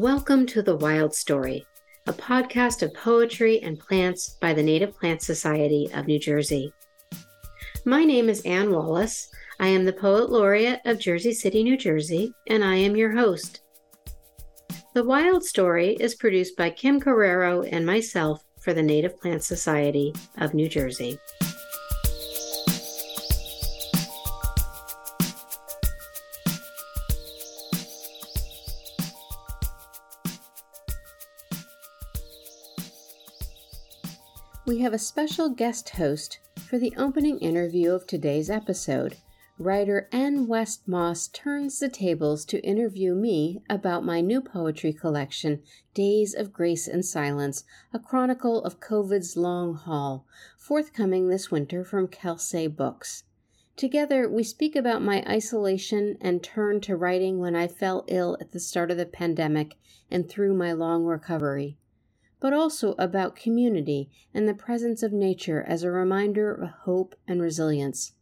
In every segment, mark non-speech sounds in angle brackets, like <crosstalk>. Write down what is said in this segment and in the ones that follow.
Welcome to The Wild Story, a podcast of poetry and plants by the Native Plant Society of New Jersey. My name is Ann Wallace. I am the Poet Laureate of Jersey City, New Jersey, and I am your host. The Wild Story is produced by Kim Correro and myself for the Native Plant Society of New Jersey. We have a special guest host for the opening interview of today's episode. Writer N. West Moss turns the tables to interview me about my new poetry collection, Days of Grace and Silence, a chronicle of COVID's long haul, forthcoming this winter from Kelsay Books. Together, we speak about my isolation and turn to writing when I fell ill at the start of the pandemic and through my long recovery but also about community and the presence of nature as a reminder of hope and resilience.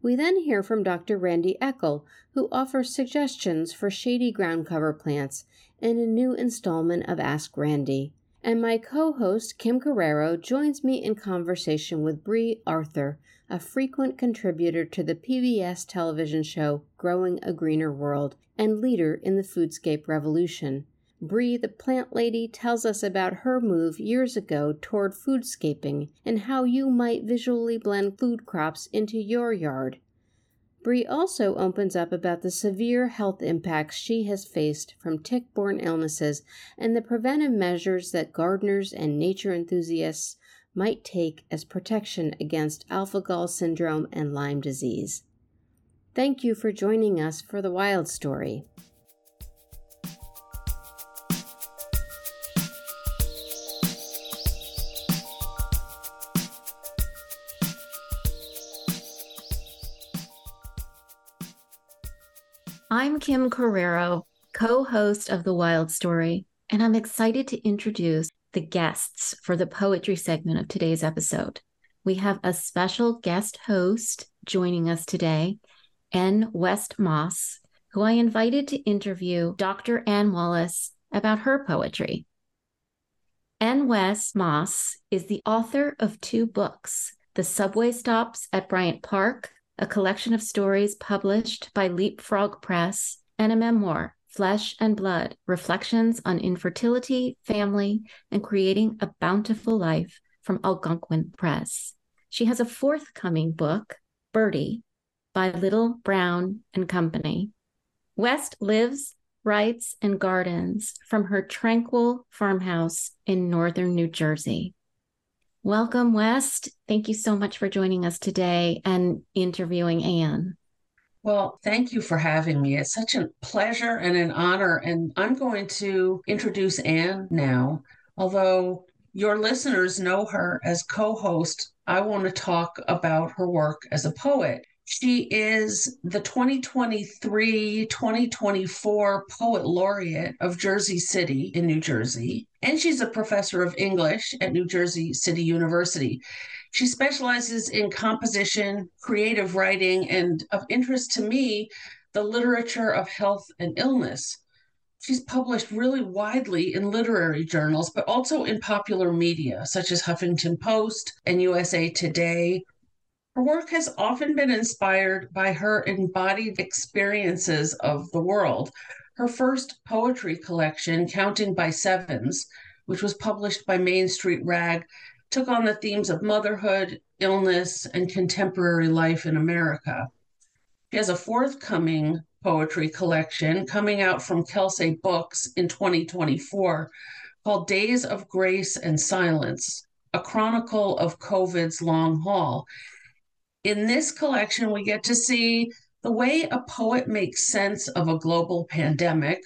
We then hear from Dr. Randi Eckel, who offers suggestions for shady ground cover plants in a new installment of Ask Randi. And my co host, Kim Correro, joins me in conversation with Brie Arthur, a frequent contributor to the PBS television show Growing a Greener World and leader in the foodscape revolution. Brie, the plant lady, tells us about her move years ago toward foodscaping and how you might visually blend food crops into your yard. Brie also opens up about the severe health impacts she has faced from tick borne illnesses and the preventive measures that gardeners and nature enthusiasts might take as protection against alpha gal syndrome and Lyme disease. Thank you for joining us for the Wild Story. I'm Kim Correro, co host of The Wild Story, and I'm excited to introduce the guests for the poetry segment of today's episode. We have a special guest host joining us today, N. West Moss, who I invited to interview Dr. Ann Wallace about her poetry. N. West Moss is the author of two books The Subway Stops at Bryant Park a collection of stories published by Leapfrog Press, and a memoir, Flesh and Blood Reflections on Infertility, Family, and Creating a Bountiful Life from Algonquin Press. She has a forthcoming book, Birdie, by Little Brown and Company. West lives, writes, and gardens from her tranquil farmhouse in northern New Jersey. Welcome, West. Thank you so much for joining us today and interviewing Ann. Well, thank you for having me. It's such a pleasure and an honor. And I'm going to introduce Ann now. Although your listeners know her as co host, I want to talk about her work as a poet. She is the 2023 2024 Poet Laureate of Jersey City in New Jersey, and she's a professor of English at New Jersey City University. She specializes in composition, creative writing, and of interest to me, the literature of health and illness. She's published really widely in literary journals, but also in popular media such as Huffington Post and USA Today, her work has often been inspired by her embodied experiences of the world. Her first poetry collection, Counting by Sevens, which was published by Main Street Rag, took on the themes of motherhood, illness, and contemporary life in America. She has a forthcoming poetry collection coming out from Kelsay Books in 2024 called Days of Grace and Silence, a chronicle of COVID's long haul in this collection, we get to see the way a poet makes sense of a global pandemic,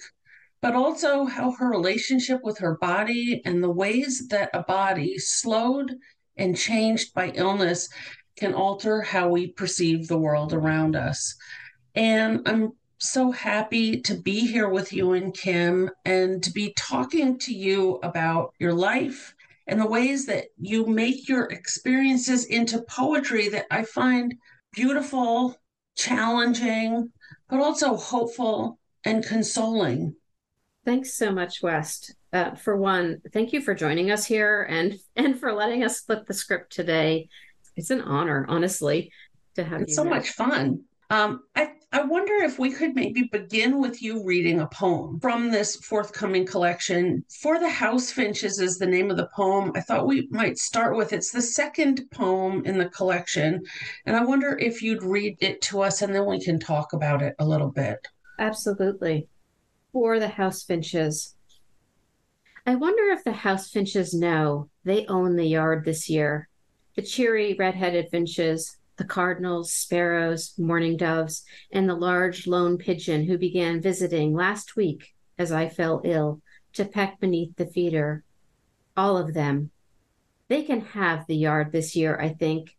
but also how her relationship with her body and the ways that a body slowed and changed by illness can alter how we perceive the world around us. And I'm so happy to be here with you and Kim and to be talking to you about your life and the ways that you make your experiences into poetry that I find beautiful, challenging, but also hopeful and consoling. Thanks so much, West. Uh, for one, thank you for joining us here and and for letting us flip the script today. It's an honor, honestly, to have it's you. so much fun. Um, I I wonder if we could maybe begin with you reading a poem from this forthcoming collection. For the House Finches is the name of the poem. I thought we might start with it's the second poem in the collection, and I wonder if you'd read it to us, and then we can talk about it a little bit. Absolutely. For the House Finches. I wonder if the House Finches know they own the yard this year. The cheery red-headed finches, the cardinals, sparrows, mourning doves, and the large lone pigeon who began visiting last week as I fell ill to peck beneath the feeder. All of them. They can have the yard this year, I think,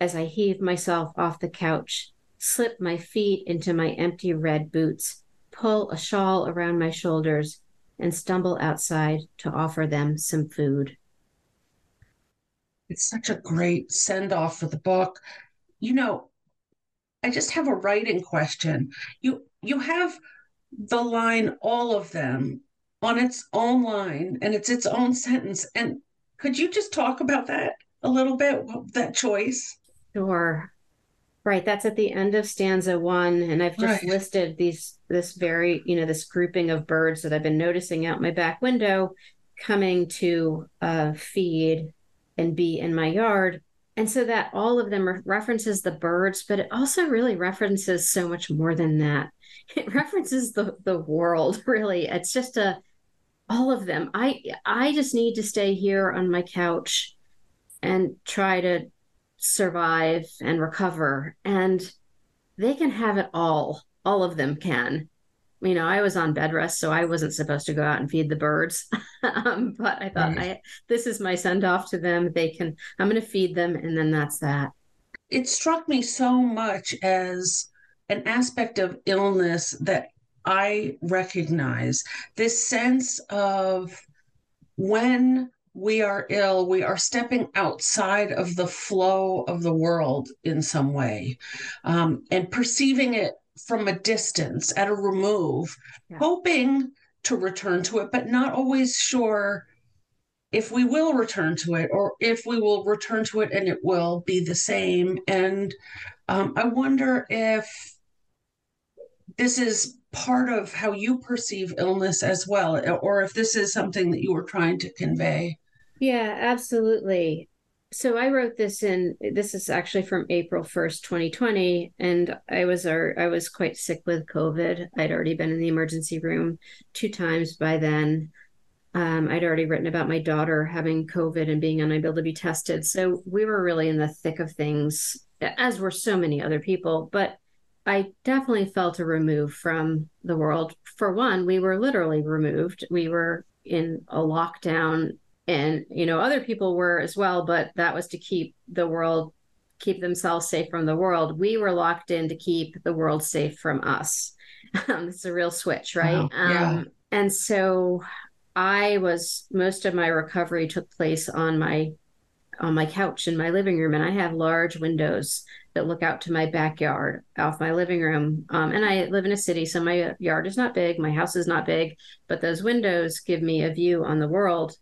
as I heave myself off the couch, slip my feet into my empty red boots, pull a shawl around my shoulders, and stumble outside to offer them some food. It's such a great send off for the book. You know, I just have a writing question. You you have the line all of them on its own line and it's its own sentence and could you just talk about that a little bit that choice Sure. Right, that's at the end of stanza one, and I've just Right. listed these this very, you know, this grouping of birds that I've been noticing out my back window coming to uh, feed and be in my yard. And so that all of them re- references the birds, but it also really references so much more than that. <laughs> It references the the world, <laughs> really. It's just a all of them. I I just need to stay here on my couch and try to survive and recover. And they can have it all. All of them can. You know, I was on bed rest, so I wasn't supposed to go out and feed the birds. <laughs> um, but I thought, Right. I this is my send off to them. They can. I'm going to feed them, and then that's that. it struck me so much as an aspect of illness that I recognize this sense of when we are ill, we are stepping outside of the flow of the world in some way um, and perceiving it from a distance, at a remove, Yeah. hoping to return to it, but not always sure if we will return to it or if we will return to it and it will be the same. And um, I wonder if this is part of how you perceive illness as well, or if this is something that you were trying to convey. Yeah, absolutely. So I wrote this in this is actually from April 1st, 2020 and I was I was quite sick with COVID. I'd already been in the emergency room two times by then. Um, I'd already written about my daughter having COVID and being unable to be tested. So we were really in the thick of things, as were so many other people. But I definitely felt a remove from the world. For one, we were literally removed. We were in a lockdown, and you know, other people were as well, but that was to keep the world, keep themselves safe from the world. We were locked in to keep the world safe from us. <laughs> Um, it's a real switch, right? Wow. Yeah. Um, and so I was most of my recovery took place on my on my couch in my living room, and I have large windows that look out to my backyard off my living room. Um, and I live in a city, so my yard is not big, my house is not big, but those windows give me a view on the world,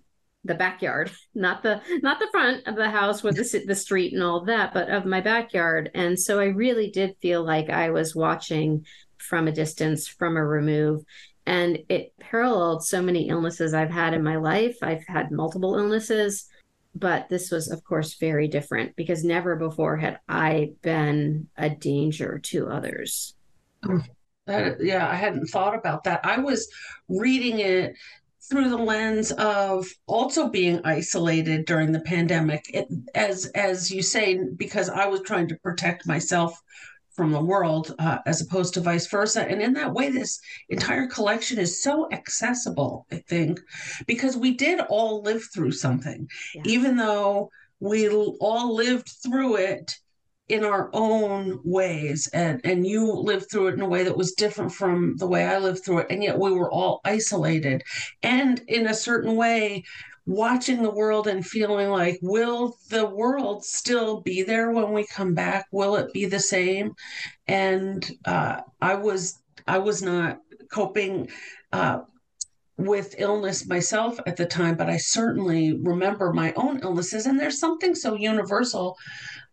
the backyard, <laughs> not the not the front of the house with the the street and all that, but of my backyard. And so I really did feel like I was watching from a distance, from a remove and it paralleled so many illnesses I've had in my life. I've had multiple illnesses, but this was, of course, very different because never before had I been a danger to others. Mm. That, yeah, I hadn't thought about that. I was reading it through the lens of also being isolated during the pandemic, it, as as you say, because I was trying to protect myself from the world, uh, as opposed to vice versa. And in that way, this entire collection is so accessible. I think because we did all live through something, Yeah. even though we all lived through it in our own ways and and you lived through it in a way that was different from the way I lived through it and yet we were all isolated and in a certain way watching the world and feeling like will the world still be there when we come back will it be the same and uh, I was I was not coping uh, with illness myself at the time, but I certainly remember my own illnesses. And there's something so universal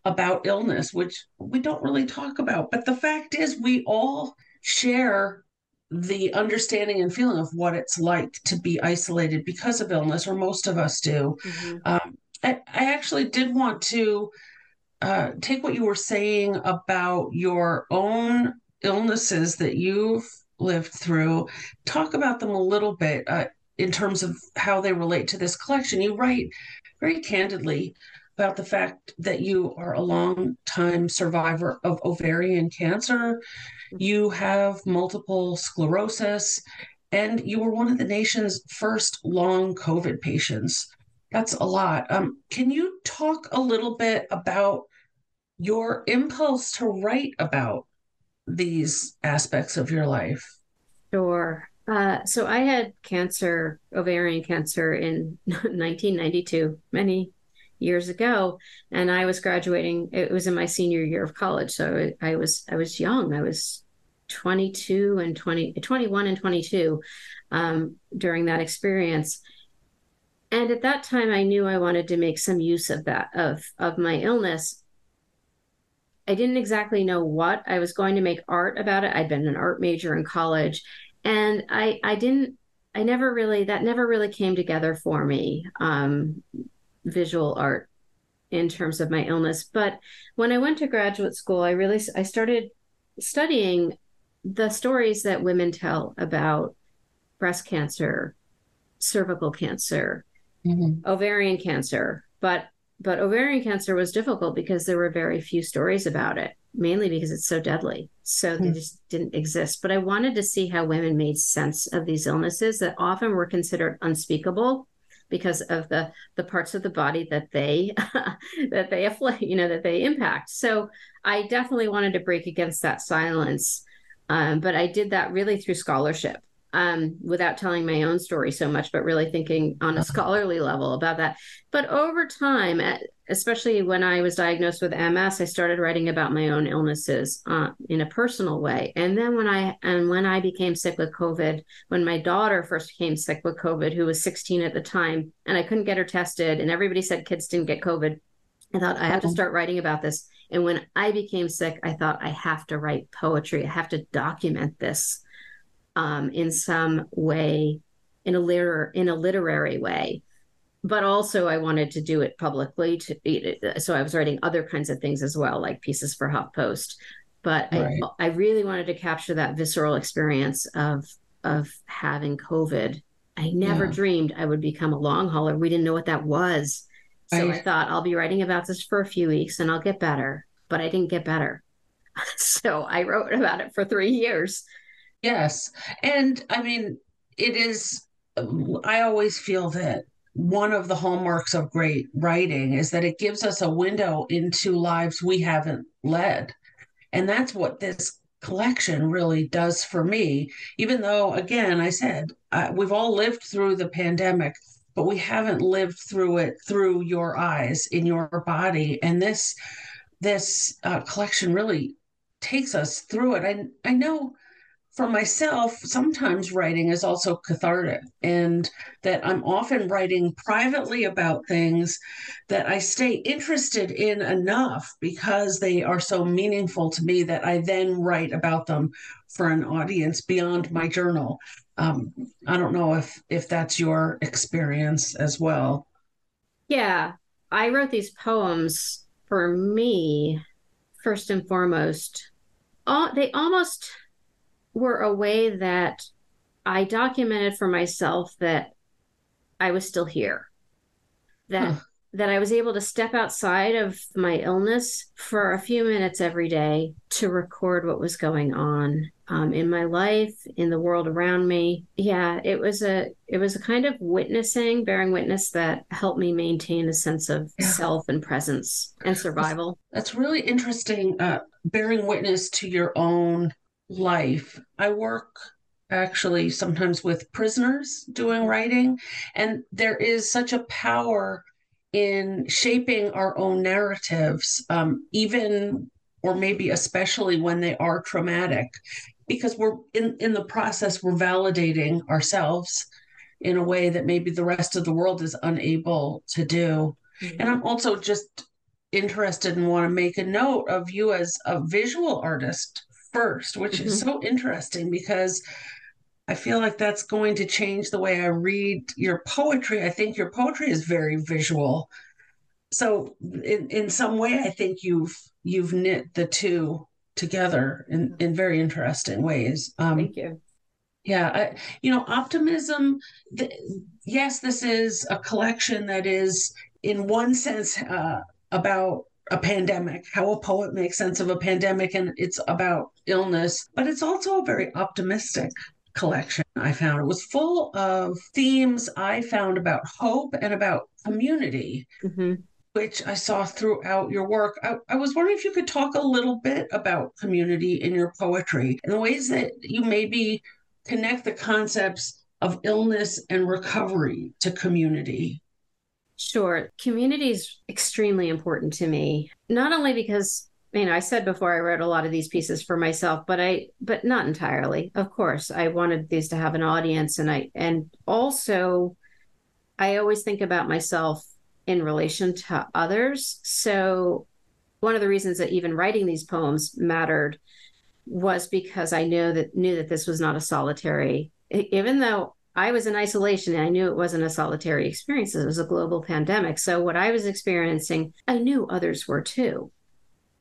about illness, which we don't really talk about. But the fact is, we all share the understanding and feeling of what it's like to be isolated because of illness, or most of us do. Mm-hmm. Um, I, I, actually did want to uh, take what you were saying about your own illnesses that you've lived through, talk about them a little bit uh, in terms of how they relate to this collection. You write very candidly about the fact that you are a long time survivor of ovarian cancer. You have multiple sclerosis, and you were one of the nation's first long COVID patients. That's a lot. Um, can you talk a little bit about your impulse to write about these aspects of your life? Sure. Uh, so I had cancer, ovarian cancer, in <laughs> 1992, many years ago, and I was graduating. It was in my senior year of college, so I was I was young. I was 22 and 20, 21 and 22 um, during that experience. And at that time, I knew I wanted to make some use of that of of my illness I didn't exactly know what I was going to make art about it. I'd been an art major in college, and I I didn't I never really that never really came together for me. Um, visual art in terms of my illness, but when I went to graduate school, I really I started studying the stories that women tell about breast cancer, cervical cancer, mm-hmm. ovarian cancer, but but ovarian cancer was difficult because there were very few stories about it, mainly because it's so deadly. So mm. they hmm. just didn't exist. But I wanted to see how women made sense of these illnesses that often were considered unspeakable because of the the parts of the body that they <laughs> that they afflict, you know, that they impact. So I definitely wanted to break against that silence. Um, but I did that really through scholarship um, without telling my own story so much, but really thinking on a scholarly level about that. But over time, especially when I was diagnosed with MS, I started writing about my own illnesses uh, in a personal way. And then when I and when I became sick with COVID, when my daughter first became sick with COVID, who was 16 at the time, and I couldn't get her tested, and everybody said kids didn't get COVID. I thought I have to start writing about this. And when I became sick, I thought I have to write poetry. I have to document this um, in some way, in a liter- in a literary way. But also, I wanted to do it publicly. To uh, so I was writing other kinds of things as well, like pieces for HuffPost. But right. I, I really wanted to capture that visceral experience of of having COVID. I never yeah. dreamed I would become a long hauler. We didn't know what that was. So I, I thought I'll be writing about this for a few weeks and I'll get better. But I didn't get better. <laughs> so I wrote about it for three years Yes. And I mean, it is, um, I always feel that one of the hallmarks of great writing is that it gives us a window into lives we haven't led. And that's what this collection really does for me. Even though, again, I said, uh, we've all lived through the pandemic, but we haven't lived through it through your eyes in your body. And this, this uh, collection really takes us through it. I, I know for myself, sometimes writing is also cathartic, and that I'm often writing privately about things that I stay interested in enough because they are so meaningful to me that I then write about them for an audience beyond my journal. Um, I don't know if if that's your experience as well. Yeah, I wrote these poems for me first and foremost. All, they almost were a way that I documented for myself that I was still here. That huh. that I was able to step outside of my illness for a few minutes every day to record what was going on um, in my life, in the world around me. Yeah, it was a it was a kind of witnessing, bearing witness that helped me maintain a sense of yeah. self and presence and survival. That's really interesting. Uh, bearing witness to your own life. I work actually sometimes with prisoners doing writing, and there is such a power in shaping our own narratives, um, even or maybe especially when they are traumatic, because we're in, in the process, we're validating ourselves in a way that maybe the rest of the world is unable to do. Mm-hmm. And I'm also just interested and want to make a note of you as a visual artist first, which mm-hmm. is so interesting because I feel like that's going to change the way I read your poetry. I think your poetry is very visual. So in, in some way I think you've you've knit the two together in, in very interesting ways. Um, Thank you. Yeah, I, you know, optimism. The, yes, this is a collection that is, in one sense, uh, about a pandemic, how a poet makes sense of a pandemic, and it's about illness, but it's also a very optimistic collection I found. It was full of themes I found about hope and about community. Mm-hmm which I saw throughout your work. I, I, was wondering if you could talk a little bit about community in your poetry and the ways that you maybe connect the concepts of illness and recovery to community. Sure. Community is extremely important to me, not only because you know, I said before I wrote a lot of these pieces for myself, but I, but not entirely. Of course, I wanted these to have an audience, and I, and also, I always think about myself in relation to others. So, one of the reasons that even writing these poems mattered was because I knew that knew that this was not a solitary. Even though I was in isolation and I knew it wasn't a solitary experience, it was a global pandemic. So what I was experiencing, I knew others were too.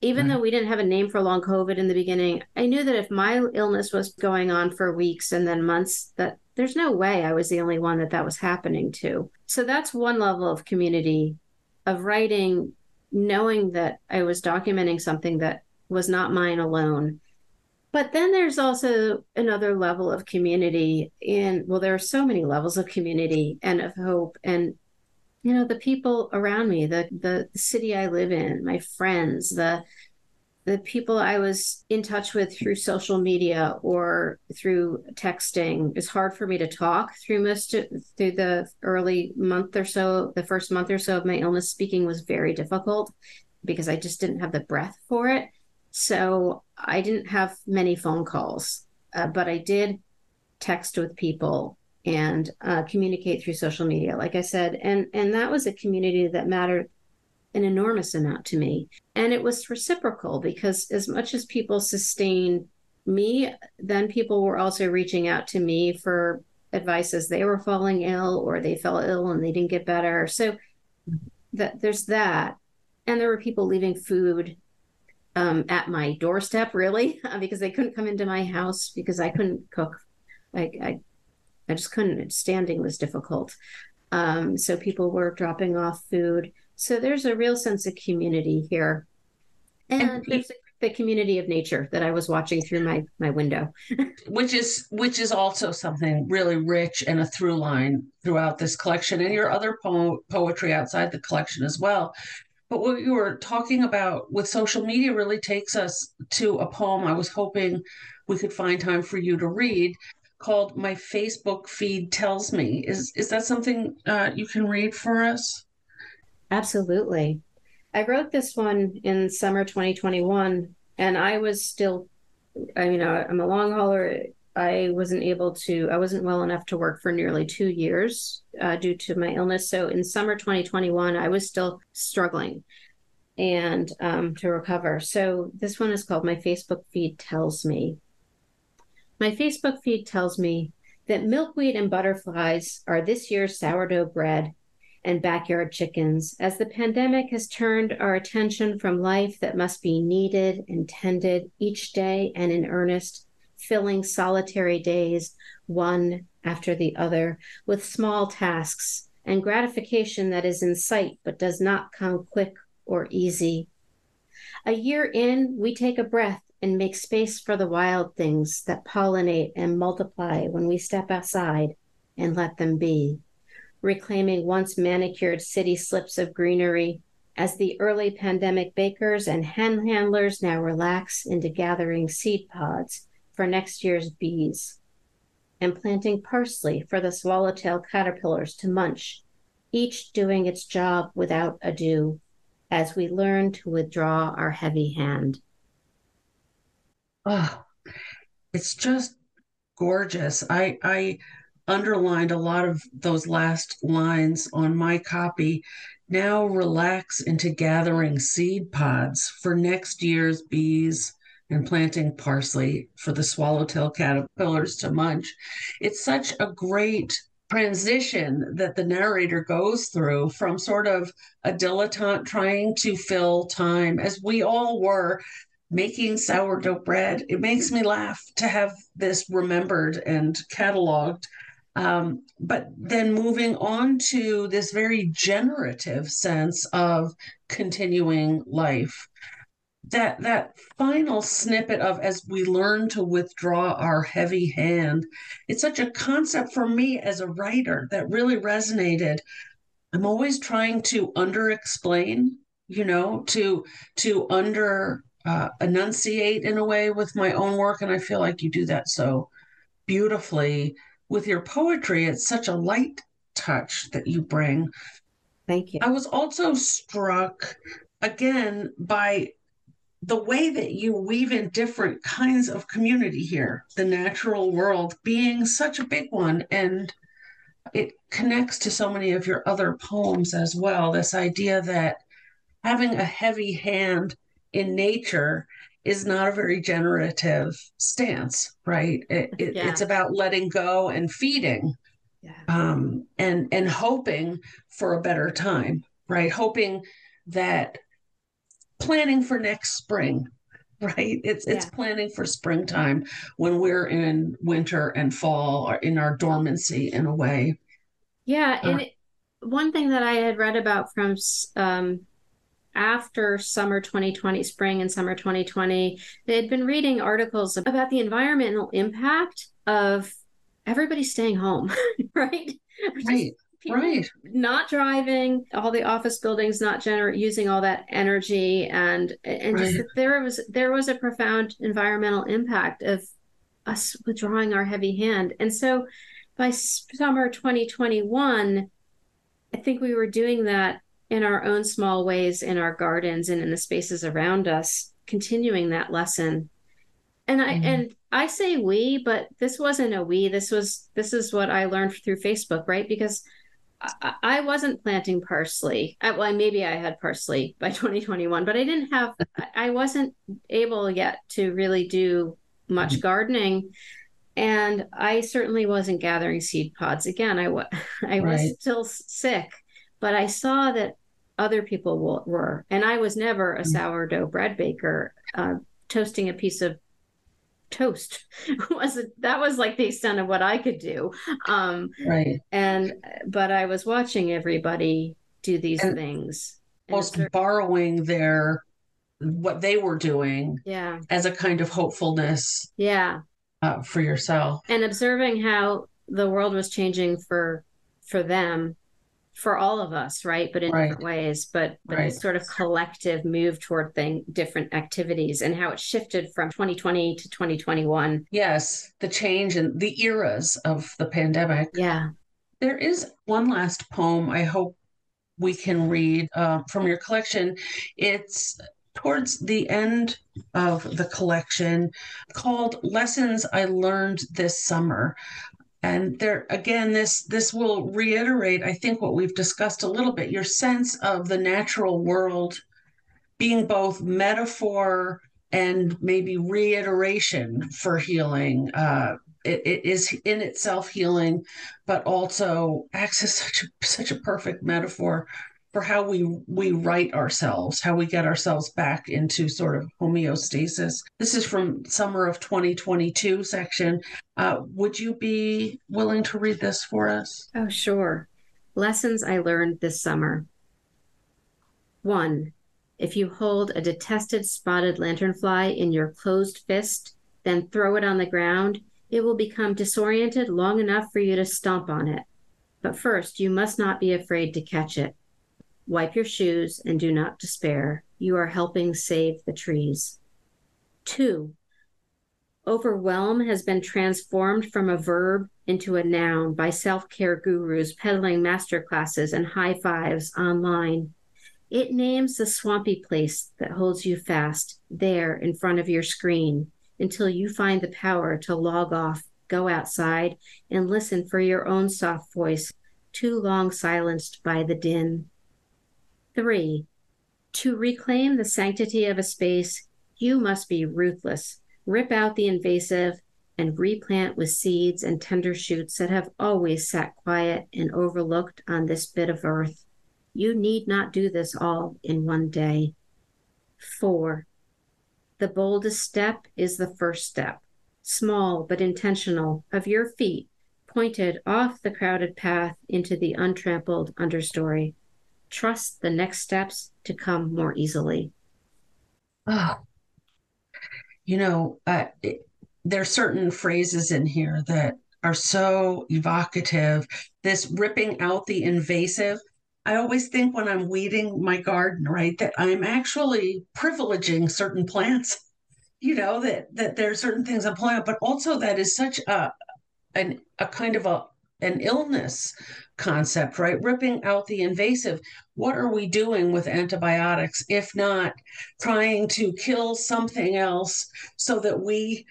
Even right. though we didn't have a name for long COVID in the beginning, I knew that if my illness was going on for weeks and then months, that there's no way I was the only one that that was happening to. So that's one level of community of writing, knowing that I was documenting something that was not mine alone. But then there's also another level of community in, well, there are so many levels of community and of hope and you know the people around me the the city i live in my friends the the people I was in touch with through social media or through texting. It's hard for me to talk through most of, through the early month or so. The first month or so of my illness, speaking was very difficult because I just didn't have the breath for it. So I didn't have many phone calls, uh, but I did text with people and uh, communicate through social media, like I said, and and that was a community that mattered an enormous amount to me. And it was reciprocal because as much as people sustained me, then people were also reaching out to me for advice as they were falling ill or they fell ill and they didn't get better. So that there's that. And there were people leaving food um, at my doorstep, really, <laughs> because they couldn't come into my house because I couldn't cook. I, I, I just couldn't. Standing was difficult. Um, so people were dropping off food. So there's a real sense of community here. And, and there's the community of nature that I was watching through my my window. <laughs> which is which is also something really rich and a through line throughout this collection and your other po- poetry outside the collection as well. But what you were talking about with social media really takes us to a poem I was hoping we could find time for you to read called "My Facebook Feed Tells Me." Is is that something uh, you can read for us? Absolutely. I wrote this one in summer 2021, and I was still, I mean, I'm a long hauler. I wasn't able to, I wasn't well enough to work for nearly two years uh, due to my illness. So in summer 2021, I was still struggling and um, to recover. So this one is called My Facebook Feed Tells Me. My Facebook feed tells me that milkweed and butterflies are this year's sourdough bread and backyard chickens as the pandemic has turned our attention from life that must be needed and tended each day and in earnest, filling solitary days one after the other with small tasks and gratification that is in sight but does not come quick or easy. A year in, we take a breath and make space for the wild things that pollinate and multiply when we step outside and let them be reclaiming once manicured city slips of greenery as the early pandemic bakers and hen handlers now relax into gathering seed pods for next year's bees and planting parsley for the swallowtail caterpillars to munch, each doing its job without ado as we learn to withdraw our heavy hand. Oh, it's just gorgeous. I I underlined a lot of those last lines on my copy. Now relax into gathering seed pods for next year's bees and planting parsley for the swallowtail caterpillars to munch. It's such a great transition that the narrator goes through from sort of a dilettante trying to fill time, as we all were making sourdough bread. It makes me laugh to have this remembered and cataloged. Um, but then moving on to this very generative sense of continuing life that that final snippet of as we learn to withdraw our heavy hand it's such a concept for me as a writer that really resonated. I'm always trying to under explain you know to to under uh, enunciate in a way with my own work and i feel like you do that so beautifully. With your poetry it's such a light touch that you bring. Thank you. I was also struck again by the way that you weave in different kinds of community here, the natural world being such a big one. And it connects to so many of your other poems as well. This idea that having a heavy hand in nature is not a very generative stance, right? It, it, yeah. It's about letting go and feeding, yeah. um, and and hoping for a better time, right? Hoping that planning for next spring right? It's it's planning for springtime when we're in winter and fall or in our dormancy in a way. Yeah uh, and it, one thing that i had read about from um, after summer 2020 spring and summer 2020 they had been reading articles about the environmental impact of everybody staying home <laughs> right? Right right. not driving all the office buildings not generate using all that energy and and right. just there was there was a profound environmental impact of us withdrawing our heavy hand. And so by summer 2021 i think we were doing that in our own small ways in our gardens and in the spaces around us continuing that lesson. And i mm-hmm. and i say we but this wasn't a we. This was this is what i learned through facebook right? Because I, wasn't planting parsley. I, well, maybe I had parsley by <laughs> 2021, but I didn't have. I wasn't able yet to really do much mm-hmm. gardening, and I certainly wasn't gathering seed pods. Again, I was <laughs> I was right. still sick, but I saw that other people were, and I was never a mm. sourdough bread baker. Uh, toasting a piece of toast. <laughs> Was that was like the extent of what I could do. Um, right. And but I was watching everybody do these and things, almost borrowing their what they were doing, yeah, as a kind of hopefulness, yeah, uh, for yourself, and observing how the world was changing for for them for all of us, right? But in right. different ways. But but right. sort of collective move toward thing different activities and how it shifted from 2020 to 2021. Yes, the change in the eras of the pandemic. Yeah. There is one last poem I hope we can read uh, from your collection. It's towards the end of the collection called Lessons I Learned This Summer and there again this this will reiterate i think what we've discussed a little bit your sense of the natural world being both metaphor and maybe reiteration for healing. Uh, it, it is in itself healing but also acts as such a, such a perfect metaphor for how we we write ourselves, how we get ourselves back into sort of homeostasis. This is from summer of 2022 section. Uh, would you be willing to read this for us? Oh, sure. Lessons I learned this summer. One, if you hold a detested spotted lanternfly in your closed fist, then throw it on the ground, it will become disoriented long enough for you to stomp on it. But first, you must not be afraid to catch it. Wipe your shoes and do not despair. You are helping save the trees. Two, overwhelm has been transformed from a verb into a noun by self care gurus peddling master classes and high fives online. It names the swampy place that holds you fast there in front of your screen until you find the power to log off go outside and listen for your own soft voice, too long silenced by the din. Three, to reclaim the sanctity of a space, you must be ruthless. Rip out the invasive and replant with seeds and tender shoots that have always sat quiet and overlooked on this bit of earth. You need not do this all in one day. Four, the boldest step is the first step, small but intentional, of your feet pointed off the crowded path into the untrampled understory. Trust the next steps to come more easily. Oh, you know, uh, it, there are certain phrases in here that are so evocative. This ripping out the invasive. I always think when I'm weeding my garden, right, that I'm actually privileging certain plants. <laughs> You know that that there are certain things i'm plant, but also that is such a an a kind of a an illness concept, right? Ripping out the invasive. What are we doing with antibiotics if not trying to kill something else so that we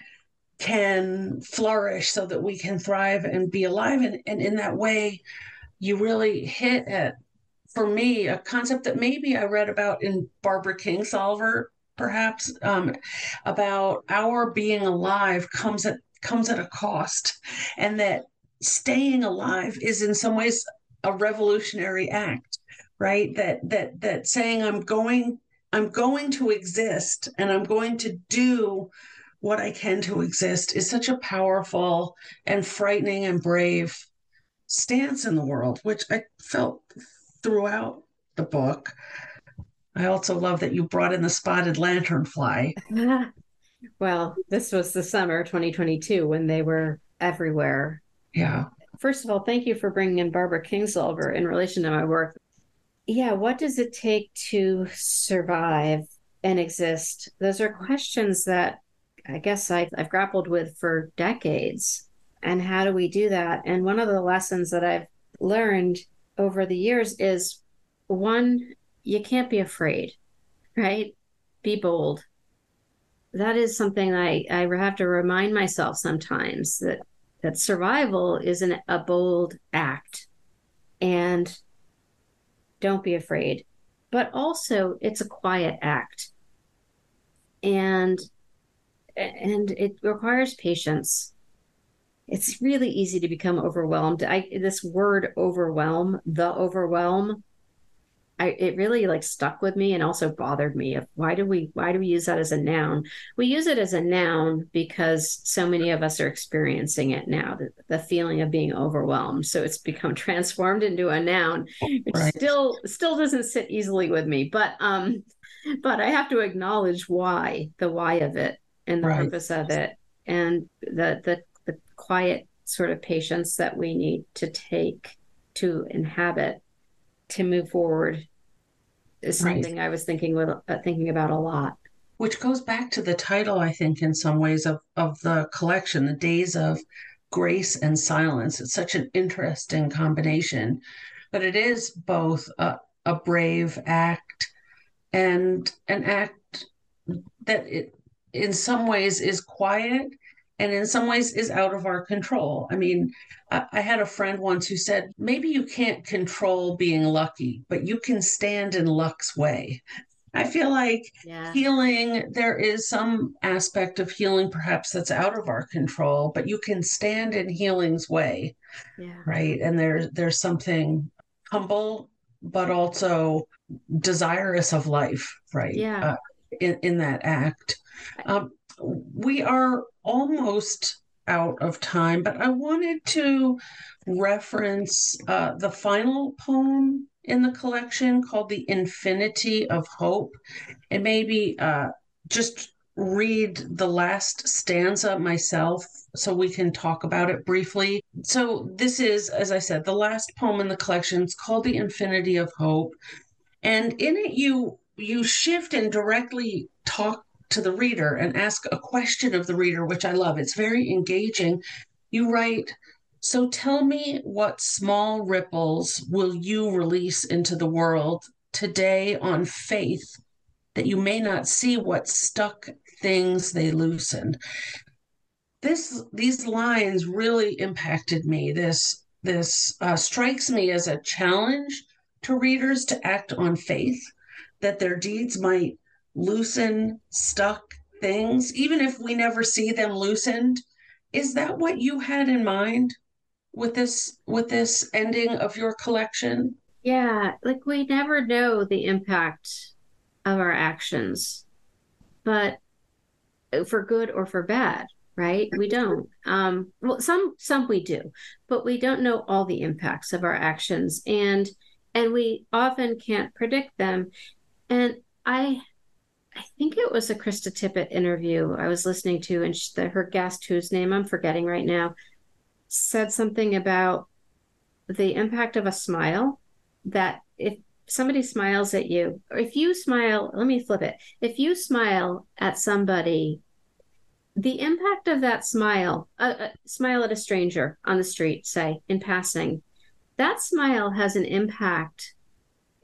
can flourish, so that we can thrive and be alive? And, and in that way, you really hit at, for me, a concept that maybe I read about in Barbara Kingsolver, perhaps, um, about our being alive comes at comes at a cost and that staying alive is in some ways a revolutionary act right? That that that saying i'm going i'm going to exist and i'm going to do what i can to exist is such a powerful and frightening and brave stance in the world which i felt throughout the book. I also love that you brought in the spotted lanternfly <laughs> well this was the summer 2022 when they were everywhere yeah. First of all, thank you for bringing in Barbara Kingsolver in relation to my work. Yeah, what does it take to survive and exist? Those are questions that I guess I've, I've grappled with for decades. And how do we do that? And one of the lessons that I've learned over the years is one, you can't be afraid, right? Be bold. That is something I, I have to remind myself sometimes that that survival is an, a bold act. And don't be afraid. But also it's a quiet act. And and it requires patience. It's really easy to become overwhelmed. I this word overwhelm the overwhelm I, it really like stuck with me and also bothered me of why do we why do we use that as a noun we use it as a noun because so many of us are experiencing it now the, the feeling of being overwhelmed so it's become <laughs> transformed into a noun which right. still still doesn't sit easily with me but um but i have to acknowledge why the why of it and the right. purpose of it and the the the quiet sort of patience that we need to take to inhabit to move forward is something right. I was thinking with uh, thinking about a lot. Which goes back to the title, I think, in some ways of of the collection, the days of grace and silence. It's such an interesting combination, but it is both a, a brave act and an act that it in some ways is quiet and in some ways is out of our control. I mean, I, I, had a friend once who said, maybe you can't control being lucky, but you can stand in luck's way. I feel like yeah. healing, there is some aspect of healing perhaps that's out of our control, but you can stand in healing's way. Yeah. Right. And there, there's something humble, but also desirous of life, right? Yeah. Uh, in, in that act. Um, we are almost out of time, but I wanted to reference uh, the final poem in the collection called The Infinity of Hope and maybe uh, just read the last stanza myself so we can talk about it briefly. So, this is, as I said, the last poem in the collection. It's called The Infinity of Hope. And in it, you you shift and directly talk to the reader and ask a question of the reader, which I love. It's very engaging. You write, So tell me what small ripples will you release into the world today on faith that you may not see what stuck things they loosen. this these lines really impacted me. This this uh, strikes me as a challenge to readers to act on faith that their deeds might loosen stuck things, even if we never see them loosened. Is that what you had in mind with this with this ending of your collection? Yeah, like we never know the impact of our actions, but for good or for bad, right? We don't. Um, well, some some we do, but we don't know all the impacts of our actions, and and we often can't predict them. And I I think it was a Krista Tippett interview I was listening to, and she, the, her guest, whose name I'm forgetting right now, said something about the impact of a smile. That if somebody smiles at you, or if you smile, let me flip it. If you smile at somebody, the impact of that smile, a uh, smile at a stranger on the street, say in passing, that smile has an impact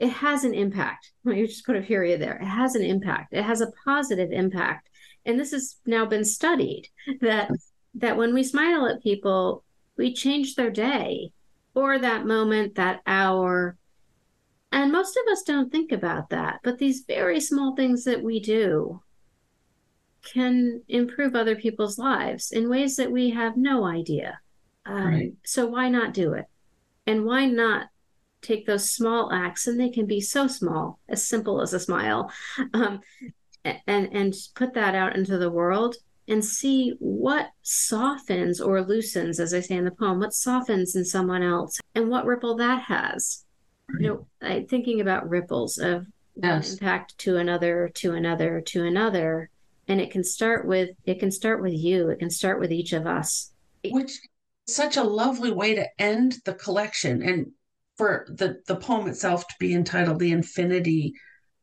it has an impact. <laughs> Let me just put a period there. It has an impact. It has a positive impact. And this has now been studied that that when we smile at people, we change their day or that moment, that hour. And most of us don't think about that. But these very small things that we do can improve other people's lives in ways that we have no idea. Um, right. So why not do it? And why not take those small acts, and they can be so small, as simple as a smile, um, and and put that out into the world and see what softens or loosens, as I say in the poem, what softens in someone else, and what ripple that has. You know, I, thinking about ripples of yes. impact to another, to another, to another, and it can start with it can start with you. It can start with each of us. Which such a lovely way to end the collection and for the, the poem itself to be entitled The Infinity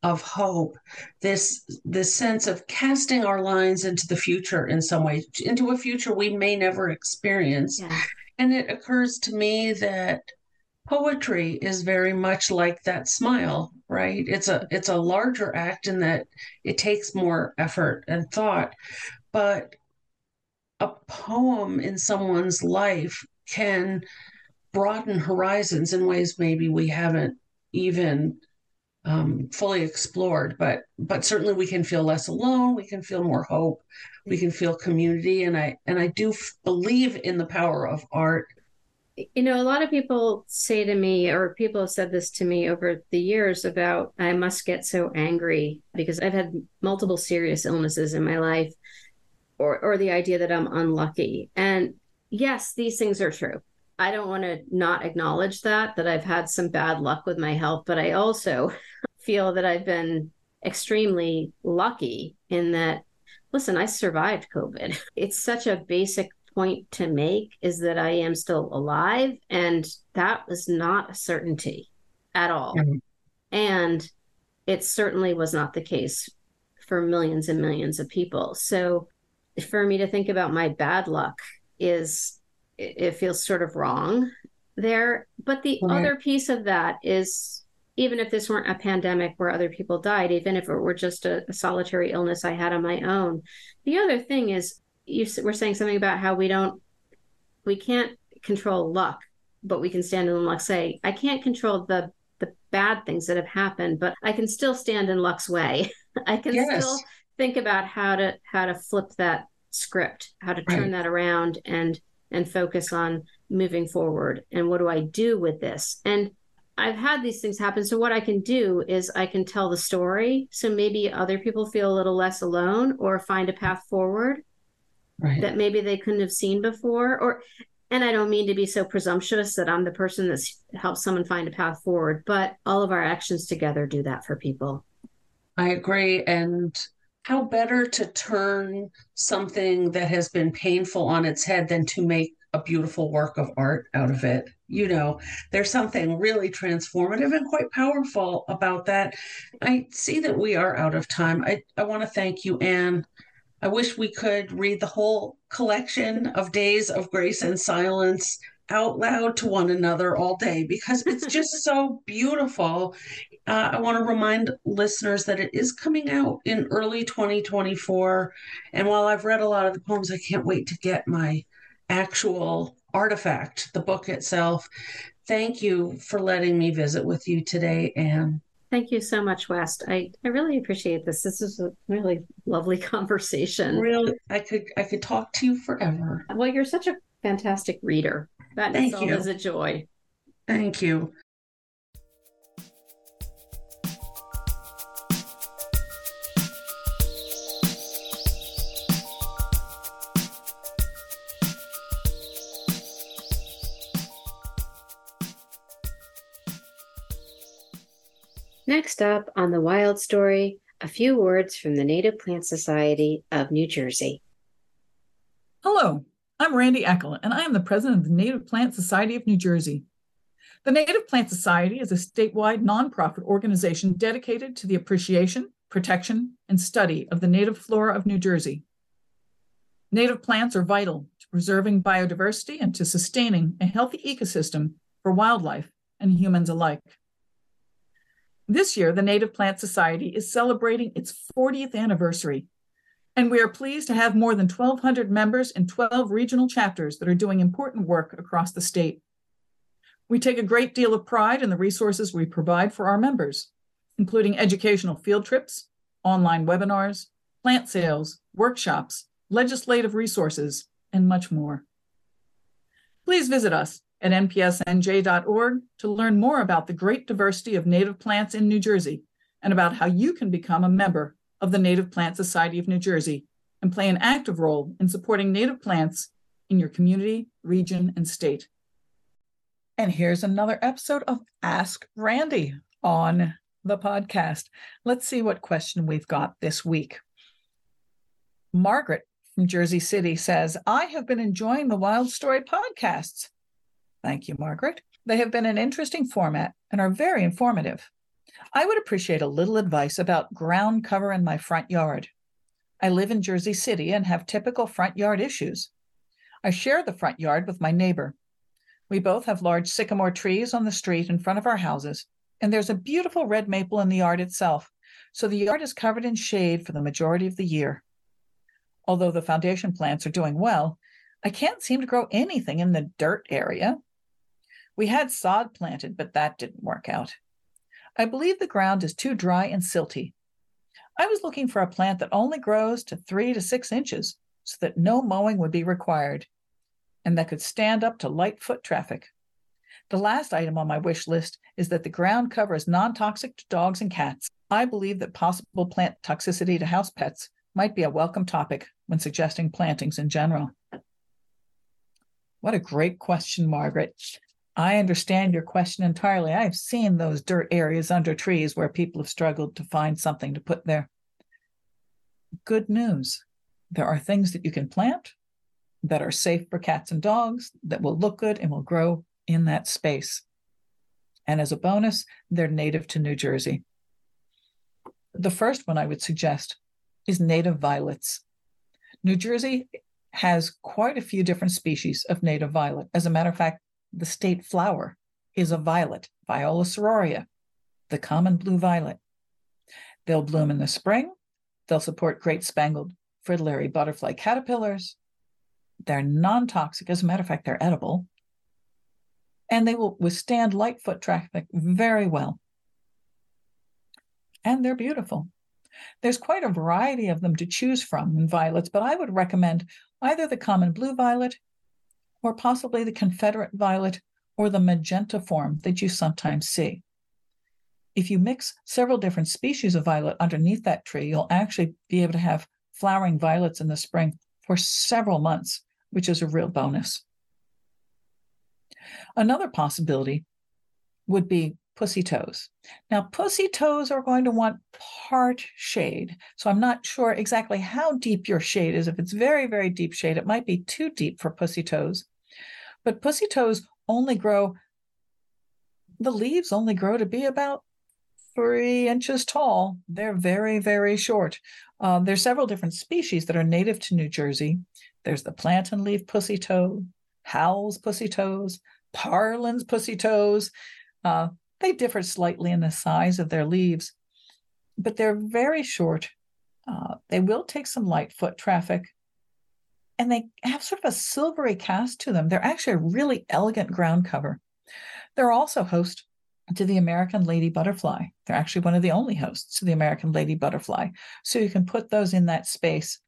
of Hope, this this sense of casting our lines into the future in some way, into a future we may never experience. Yeah. And it occurs to me that poetry is very much like that smile, right? It's a it's a larger act in that it takes more effort and thought, but a poem in someone's life can broaden horizons in ways maybe we haven't even um, fully explored but but certainly we can feel less alone we can feel more hope we can feel community and i and i do f- believe in the power of art. You know a lot of people say to me or people have said this to me over the years about i must get so angry because i've had multiple serious illnesses in my life or or the idea that i'm unlucky. And yes these things are true I don't want to not acknowledge that that I've had some bad luck with my health, but I also <laughs> feel that I've been extremely lucky in that listen, I survived COVID. <laughs> It's such a basic point to make is that I am still alive and that was not a certainty at all. Mm-hmm. And it certainly was not the case for millions and millions of people. So for me to think about my bad luck is it feels sort of wrong there. But the right. other piece of that is even if this weren't a pandemic where other people died, even if it were just a, a solitary illness I had on my own, the other thing is you were saying something about how we don't, we can't control luck, but we can stand in luck. Say, I can't control the the bad things that have happened, but I can still stand in luck's way. <laughs> I can yes. still think about how to how to flip that script, how to turn right. that around and and focus on moving forward and what do I do with this? And I've had these things happen. So what I can do is I can tell the story. So maybe other people feel a little less alone or find a path forward right. that maybe they couldn't have seen before. Or and I don't mean to be so presumptuous that I'm the person that helps someone find a path forward, but all of our actions together do that for people. I agree. And how better to turn something that has been painful on its head than to make a beautiful work of art out of it. You know, there's something really transformative and quite powerful about that. I see that we are out of time. I, I want to thank you, Ann. I wish we could read the whole collection of Days of Grace and Silence out loud to one another all day because it's <laughs> just so beautiful uh, I want to remind listeners that it is coming out in early 2024. And while I've read a lot of the poems, I can't wait to get my actual artifact, the book itself. Thank you for letting me visit with you today, Ann. Thank you so much, West. I, I really appreciate this. This is a really lovely <laughs> conversation. Really, I could I could talk to you forever. Well, you're such a fantastic reader. That Thank is always you. a joy. Thank you. Next up on the Wild Story, a few words from the Native Plant Society of New Jersey. Hello, I'm Randi Eckel, and I am the president of the Native Plant Society of New Jersey. The Native Plant Society is a statewide nonprofit organization dedicated to the appreciation, protection, and study of the native flora of New Jersey. Native plants are vital to preserving biodiversity and to sustaining a healthy ecosystem for wildlife and humans alike. This year, the Native Plant Society is celebrating its 40th anniversary, and we are pleased to have more than 1,200 members in 12 regional chapters that are doing important work across the state. We take a great deal of pride in the resources we provide for our members, including educational field trips, online webinars, plant sales, workshops, legislative resources, and much more. Please visit us at npsnj.org to learn more about the great diversity of native plants in New Jersey and about how you can become a member of the Native Plant Society of New Jersey and play an active role in supporting native plants in your community, region, and state. And here's another episode of Ask Randi on the podcast. Let's see what question we've got this week. Margaret from Jersey City says, I have been enjoying the Wild Story podcasts. Thank you, Margaret. They have been an interesting format and are very informative. I would appreciate a little advice about ground cover in my front yard. I live in Jersey City and have typical front yard issues. I share the front yard with my neighbor. We both have large sycamore trees on the street in front of our houses, and there's a beautiful red maple in the yard itself, so the yard is covered in shade for the majority of the year. Although the foundation plants are doing well, I can't seem to grow anything in the dirt area. We had sod planted, but that didn't work out. I believe the ground is too dry and silty. I was looking for a plant that only grows to three to six inches so that no mowing would be required and that could stand up to light foot traffic. The last item on my wish list is that the ground cover is non toxic to dogs and cats. I believe that possible plant toxicity to house pets might be a welcome topic when suggesting plantings in general. What a great question, Margaret. I understand your question entirely. I've seen those dirt areas under trees where people have struggled to find something to put there. Good news there are things that you can plant that are safe for cats and dogs, that will look good and will grow in that space. And as a bonus, they're native to New Jersey. The first one I would suggest is native violets. New Jersey has quite a few different species of native violet. As a matter of fact, the state flower is a violet, Viola sororia, the common blue violet. They'll bloom in the spring. They'll support great spangled fritillary butterfly caterpillars. They're non toxic. As a matter of fact, they're edible. And they will withstand light foot traffic very well. And they're beautiful. There's quite a variety of them to choose from in violets, but I would recommend either the common blue violet or possibly the Confederate violet or the magenta form that you sometimes see. If you mix several different species of violet underneath that tree, you'll actually be able to have flowering violets in the spring for several months, which is a real bonus. Another possibility would be pussy toes. Now, pussy toes are going to want part shade. So I'm not sure exactly how deep your shade is. If it's very, very deep shade, it might be too deep for pussy toes. But pussy toes only grow, the leaves only grow to be about three inches tall. They're very, very short. Um, there's several different species that are native to New Jersey. There's the plantain leaf pussy toe, Howell's pussy toes, Parlin's pussy toes. Uh, They differ slightly in the size of their leaves, but they're very short. Uh, they will take some light foot traffic, and they have sort of a silvery cast to them. They're actually a really elegant ground cover. They're also host to the American lady butterfly. They're actually one of the only hosts to the American lady butterfly. So you can put those in that space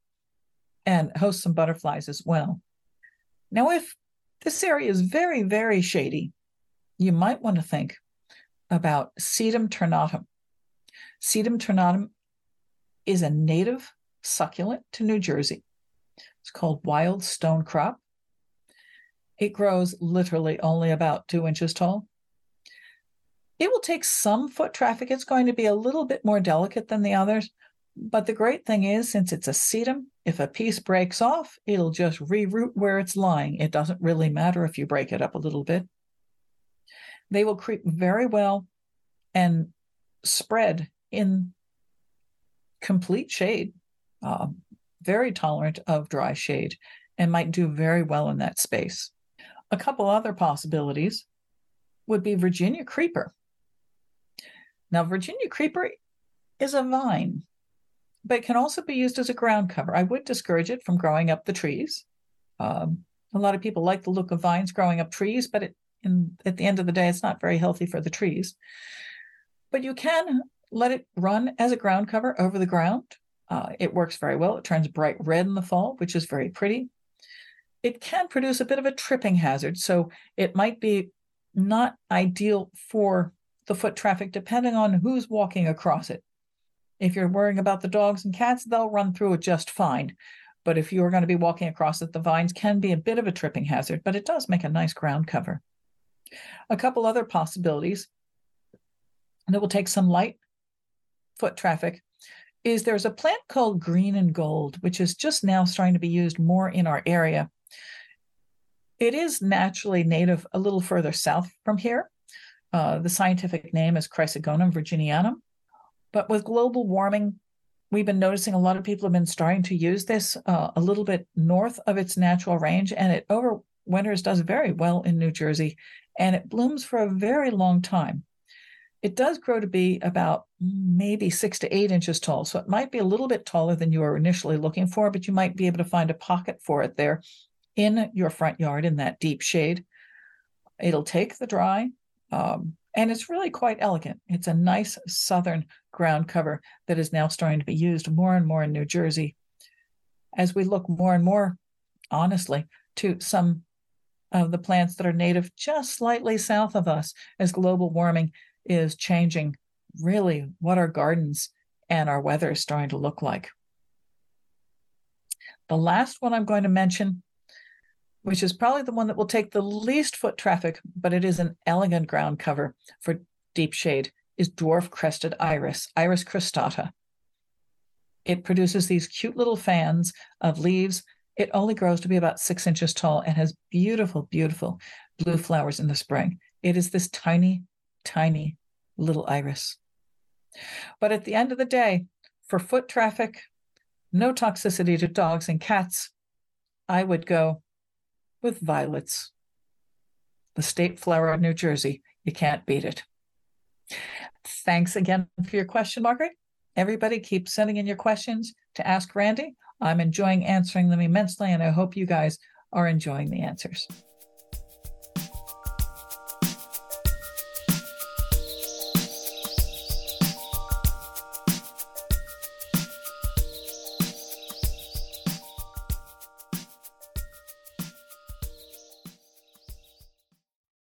and host some butterflies as well. Now, if this area is very, very shady, you might want to think about Sedum ternatum. Sedum ternatum is a native succulent to New Jersey. It's called wild stone crop. It grows literally only about two inches tall. It will take some foot traffic. It's going to be a little bit more delicate than the others. But the great thing is, since it's a sedum, if a piece breaks off, it'll just reroot where it's lying. It doesn't really matter if you break it up a little bit. They will creep very well and spread in complete shade, uh, very tolerant of dry shade, and might do very well in that space. A couple other possibilities would be Virginia creeper. Now, Virginia creeper is a vine, but it can also be used as a ground cover. I would discourage it from growing up the trees. Um, a lot of people like the look of vines growing up trees, but it, in, at the end of the day, it's not very healthy for the trees. But you can let it run as a ground cover over the ground. Uh, it works very well. It turns bright red in the fall, which is very pretty. It can produce a bit of a tripping hazard, so it might be not ideal for the foot traffic depending on who's walking across it. If you're worrying about the dogs and cats, they'll run through it just fine. But if you're going to be walking across it, the vines can be a bit of a tripping hazard, but it does make a nice ground cover. A couple other possibilities that will take some light foot traffic is there's a plant called green and gold, which is just now starting to be used more in our area. It is naturally native a little further south from here. Uh, the scientific name is Chrysogonum virginianum. But with global warming, we've been noticing a lot of people have been starting to use this uh, a little bit north of its natural range, and it overwinters does very well in New Jersey, and it blooms for a very long time. It does grow to be about maybe six to eight inches tall, so it might be a little bit taller than you were initially looking for, but you might be able to find a pocket for it there in your front yard in that deep shade. It'll take the dry, um, and it's really quite elegant. It's a nice southern ground cover that is now starting to be used more and more in New Jersey. As we look more and more, honestly, to some of the plants that are native just slightly south of us, as global warming is changing really what our gardens and our weather is starting to look like. The last one I'm going to mention which is probably the one that will take the least foot traffic, but it is an elegant ground cover for deep shade, is dwarf crested iris, Iris cristata. It produces these cute little fans of leaves. It only grows to be about six inches tall and has beautiful, beautiful blue flowers in the spring. It is this tiny, tiny little iris. But at the end of the day, for foot traffic, no toxicity to dogs and cats, I would go with violets. The state flower of New Jersey. You can't beat it. Thanks again for your question, Margaret. Everybody keep sending in your questions to Ask Randi. I'm enjoying answering them immensely, and I hope you guys are enjoying the answers.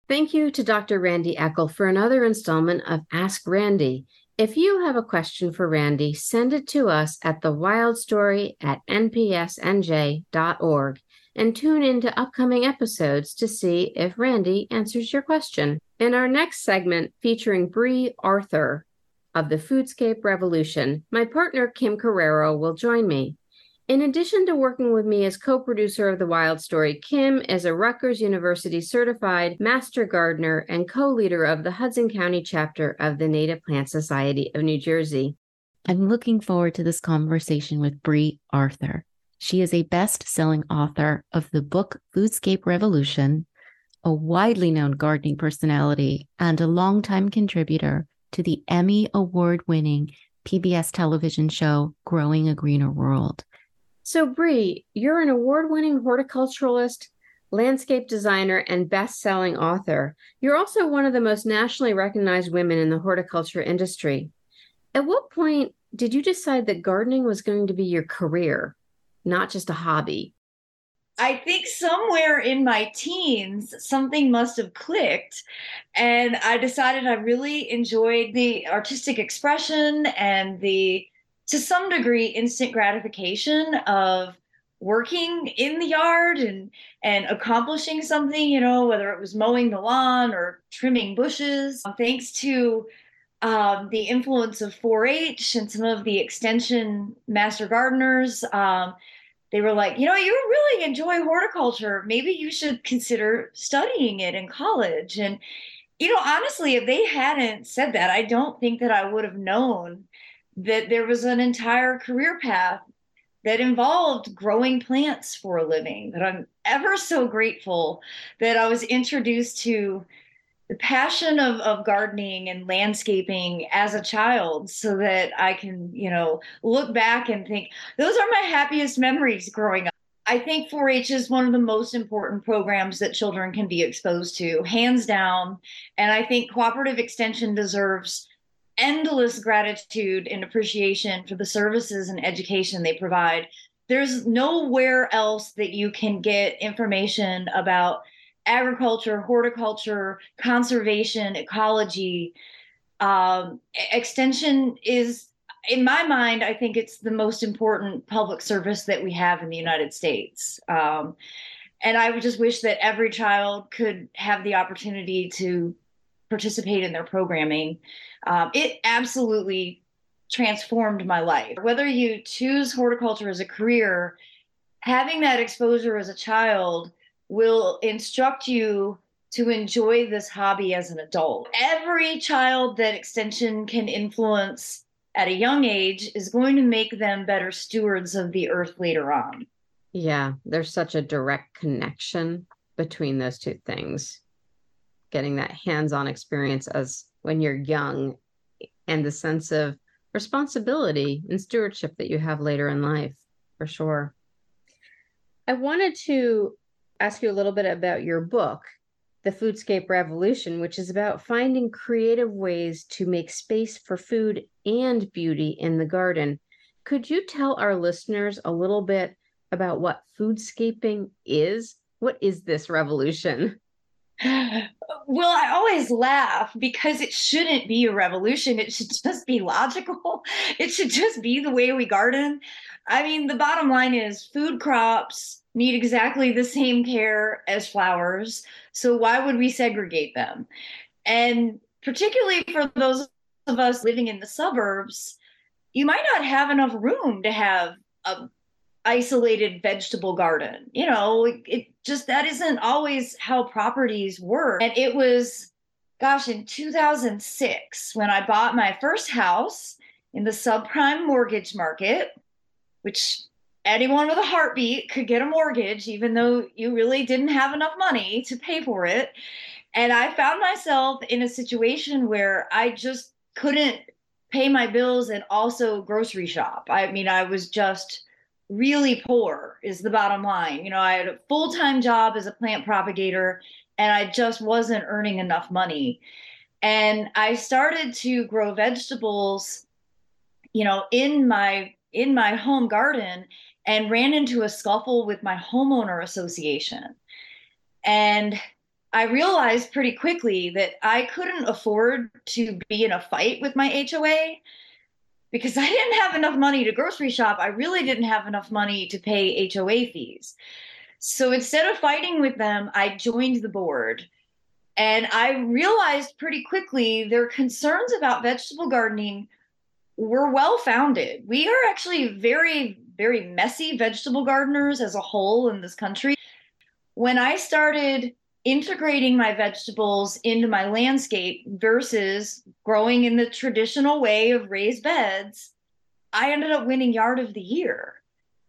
Thank you to Dr. Randi Eckel for another installment of Ask Randi. If you have a question for Randi, send it to us at thewildstory at npsnj.org and tune in to upcoming episodes to see if Randi answers your question. In our next segment, featuring Brie Arthur of the Foodscape Revolution, my partner Kim Correro will join me. In addition to working with me as co producer of The Wild Story, Kim is a Rutgers University certified master gardener and co leader of the Hudson County chapter of the Native Plant Society of New Jersey. I'm looking forward to this conversation with Brie Arthur. She is a best selling author of the book Foodscape Revolution, a widely known gardening personality and a longtime contributor to the Emmy Award winning PBS television show Growing a Greener World. So, Brie, you're an award winning horticulturalist, landscape designer, and best selling author. You're also one of the most nationally recognized women in the horticulture industry. At what point did you decide that gardening was going to be your career, not just a hobby? I think somewhere in my teens, something must have clicked. And I decided I really enjoyed the artistic expression and the, to some degree, instant gratification of working in the yard and and accomplishing something you know whether it was mowing the lawn or trimming bushes thanks to um, the influence of 4-h and some of the extension master gardeners um, they were like, you know, you really enjoy horticulture. Maybe you should consider studying it in college. And, you know, honestly, if they hadn't said that, I don't think that I would have known that there was an entire career path that involved growing plants for a living. That I'm ever so grateful that I was introduced to the passion of, of gardening and landscaping as a child so that I can, you know, look back and think those are my happiest memories growing up. I think 4 H is one of the most important programs that children can be exposed to, hands down. And I think cooperative extension deserves endless gratitude and appreciation for the services and education they provide. There's nowhere else that you can get information about agriculture, horticulture, conservation, ecology. Um, extension is, in my mind, I think it's the most important public service that we have in the United States. Um, and I would just wish that every child could have the opportunity to participate in their programming. Um, it absolutely transformed my life. Whether you choose horticulture as a career, having that exposure as a child will instruct you to enjoy this hobby as an adult. Every child that extension can influence at a young age is going to make them better stewards of the earth later on. Yeah, there's such a direct connection between those two things. Getting that hands-on experience as when you're young and the sense of responsibility and stewardship that you have later in life, for sure. I wanted to ask you a little bit about your book, The Foodscape Revolution, which is about finding creative ways to make space for food and beauty in the garden. Could you tell our listeners a little bit about what foodscaping is? What is this revolution? <laughs> Well, I always laugh because it shouldn't be a revolution. It should just be logical. It should just be the way we garden. I mean, the bottom line is food crops need exactly the same care as flowers. So why would we segregate them? And particularly for those of us living in the suburbs, you might not have enough room to have a isolated vegetable garden. You know, it, just that isn't always how properties work. And it was gosh, in 2006 when I bought my first house in the subprime mortgage market, which anyone with a heartbeat could get a mortgage, even though you really didn't have enough money to pay for it. And I found myself in a situation where I just couldn't pay my bills and also grocery shop. I mean, I was just really poor, is the bottom line. You know, I had a full time job as a plant propagator and I just wasn't earning enough money. And I started to grow vegetables, you know, in my in my home garden and ran into a scuffle with my homeowner association. And I realized pretty quickly that I couldn't afford to be in a fight with my HOA because I didn't have enough money to grocery shop. I really didn't have enough money to pay HOA fees. So instead of fighting with them, I joined the board. And I realized pretty quickly their concerns about vegetable gardening were well founded. We are actually very very messy vegetable gardeners as a whole in this country. When I started integrating my vegetables into my landscape versus growing in the traditional way of raised beds, I ended up winning yard of the year.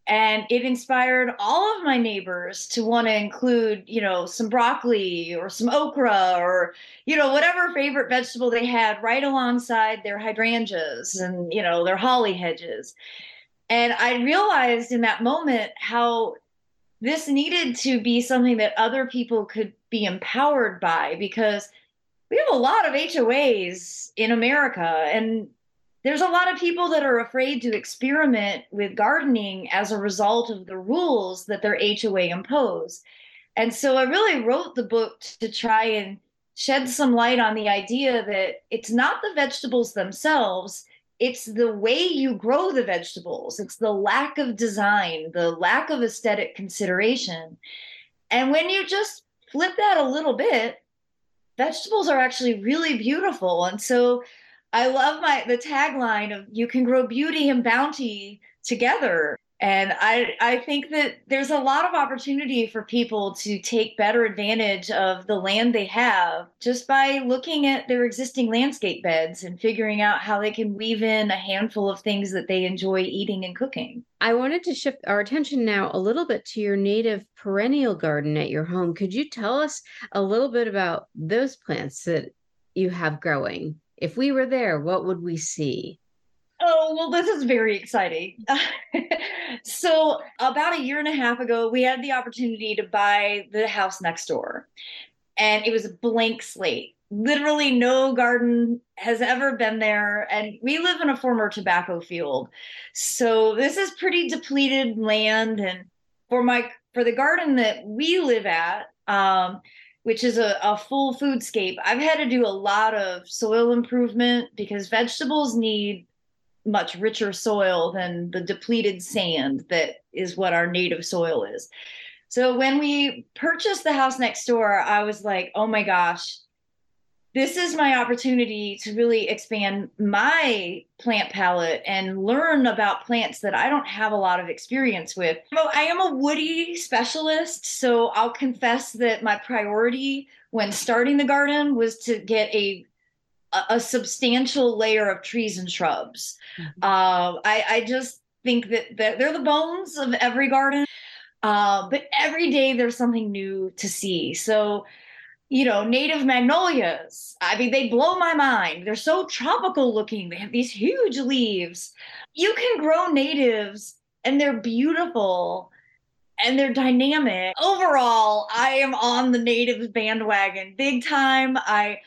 and it inspired all of my neighbors to want to include you know some broccoli or some okra or you know whatever favorite vegetable they had right alongside their hydrangeas and you know their holly hedges and i realized in that moment how this needed to be something that other people could be empowered by because we have a lot of HOAs in America and there's a lot of people that are afraid to experiment with gardening as a result of the rules that their HOA impose. And so I really wrote the book to try and shed some light on the idea that it's not the vegetables themselves, it's the way you grow the vegetables, it's the lack of design, the lack of aesthetic consideration. And when you just flip that a little bit, vegetables are actually really beautiful. And so I love my the tagline of you can grow beauty and bounty together. And I I think that there's a lot of opportunity for people to take better advantage of the land they have just by looking at their existing landscape beds and figuring out how they can weave in a handful of things that they enjoy eating and cooking. I wanted to shift our attention now a little bit to your native perennial garden at your home. Could you tell us a little bit about those plants that you have growing? If we were there, what would we see? Oh, well, this is very exciting. <laughs> so, about a year and a half ago, we had the opportunity to buy the house next door, and it was a blank slate. Literally, no garden has ever been there. And we live in a former tobacco field. So, this is pretty depleted land. And for my for the garden that we live at, um, which is a, a full foodscape, I've had to do a lot of soil improvement because vegetables need much richer soil than the depleted sand that is what our native soil is. So when we purchased the house next door, I was like, oh my gosh, this is my opportunity to really expand my plant palette and learn about plants that I don't have a lot of experience with. I am a woody specialist, so I'll confess that my priority when starting the garden was to get a a, substantial layer of trees and shrubs. Mm-hmm. Uh, I, I just think that, that they're the bones of every garden. Uh, but every day there's something new to see. So you know, native magnolias. I mean, they blow my mind. They're so tropical looking. They have these huge leaves. You can grow natives and they're beautiful and they're dynamic. Overall, I am on the natives bandwagon big time. I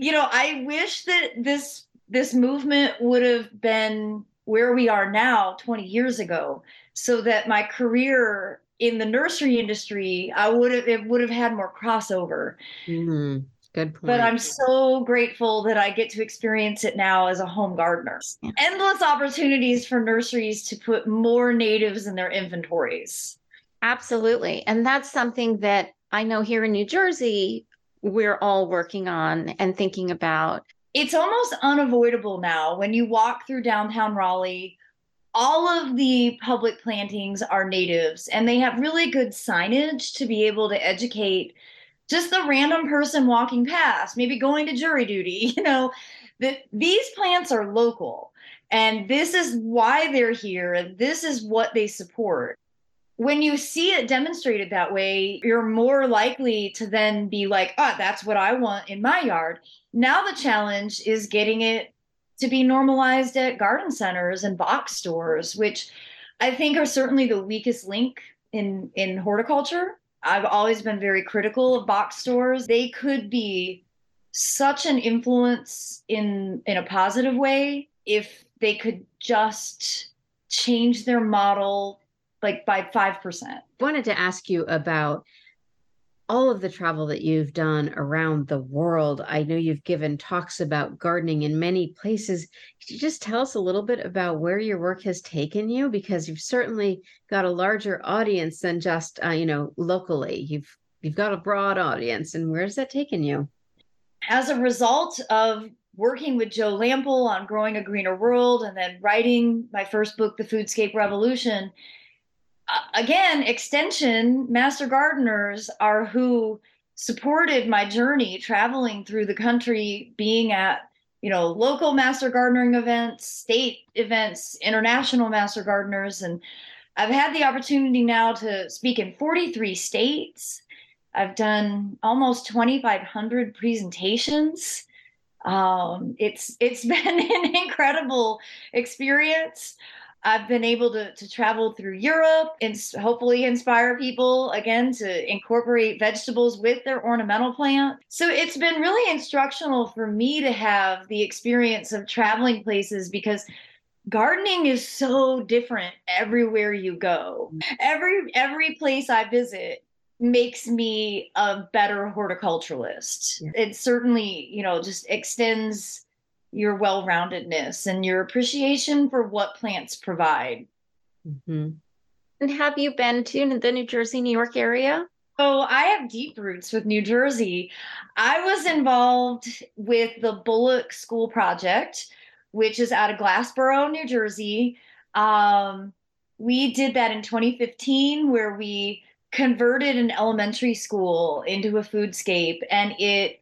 you know, I wish that this this movement would have been where we are now 20 years ago so that my career in the nursery industry, I would have it would have had more crossover. Mm-hmm. Good point. But I'm so grateful that I get to experience it now as a home gardener. Yeah. Endless opportunities for nurseries to put more natives in their inventories. Absolutely. And that's something that I know here in New Jersey, we're all working on and thinking about. It's almost unavoidable now when you walk through downtown Raleigh all of the public plantings are natives and they have really good signage to be able to educate just the random person walking past, maybe going to jury duty, <laughs> you know, that these plants are local and this is why they're here and this is what they support. When you see it demonstrated that way, you're more likely to then be like, oh, that's what I want in my yard. Now the challenge is getting it to be normalized at garden centers and box stores, which I think are certainly the weakest link in in horticulture. I've always been very critical of box stores. They could be such an influence in in a positive way if they could just change their model like by 5%. I wanted to ask you about all of the travel that you've done around the world. I know you've given talks about gardening in many places. Could you just tell us a little bit about where your work has taken you? Because you've certainly got a larger audience than just uh, you know locally. You've you've got a broad audience, and where's that taken you? As a result of working with Joe Lamp'l on growing a greener world, and then writing my first book, The Foodscape Revolution again, extension master gardeners are who supported my journey traveling through the country, being at you know local master gardening events, state events, international master gardeners, and I've had the opportunity now to speak in 43 states. I've done almost 2,500 presentations. Um, it's it's <laughs> been an incredible experience. I've been able to, to travel through Europe and hopefully inspire people again to incorporate vegetables with their ornamental plant. So it's been really instructional for me to have the experience of traveling places because gardening is so different everywhere you go. Every every place I visit makes me a better horticulturalist. Yeah. It certainly, you know, just extends your well-roundedness and your appreciation for what plants provide. Mm-hmm. And have you been to the New Jersey, New York area? Oh, I have deep roots with New Jersey. I was involved with the Bullock School Project, which is out of Glassboro, New Jersey. Um, we did that in 2015, where we converted an elementary school into a foodscape, and it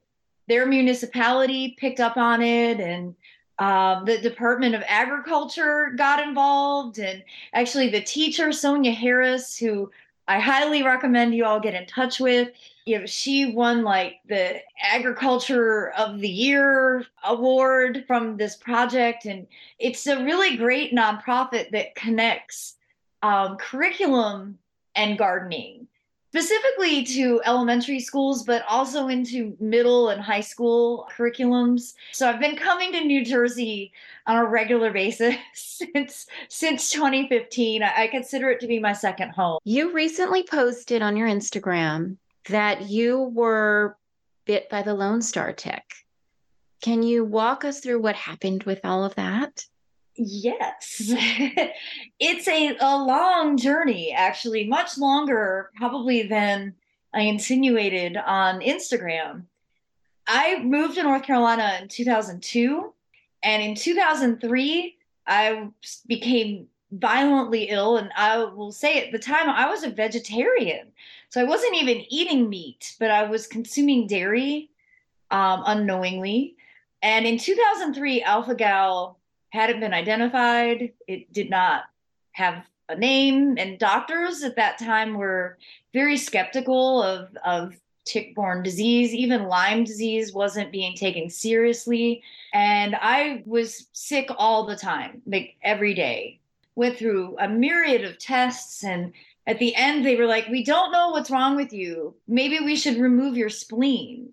their municipality picked up on it and uh, the Department of Agriculture got involved, and actually the teacher Sonia Harris, who I highly recommend you all get in touch with. You know, she won like the Agriculture of the Year award from this project, and it's a really great nonprofit that connects um, curriculum and gardening specifically to elementary schools, but also into middle and high school curriculums. So I've been coming to New Jersey on a regular <laughs> basis since since 2015. I consider it to be my second home. You recently posted on your Instagram that you were bit by the Lone Star tick. Can you walk us through what happened with all of that? Yes. <laughs> it's a, a long journey, actually, much longer probably than I insinuated on Instagram. I moved to North Carolina in 2002. And in 2003, I became violently ill. And I will say at the time, I was a vegetarian. So I wasn't even eating meat, but I was consuming dairy um, unknowingly. And in 2003, alpha gal hadn't been identified. It did not have a name, and doctors at that time were very skeptical of of tick-borne disease. Even Lyme disease wasn't being taken seriously, and I was sick all the time, like every day. Went through a myriad of tests and at the end they were like we don't know what's wrong with you maybe we should remove your spleen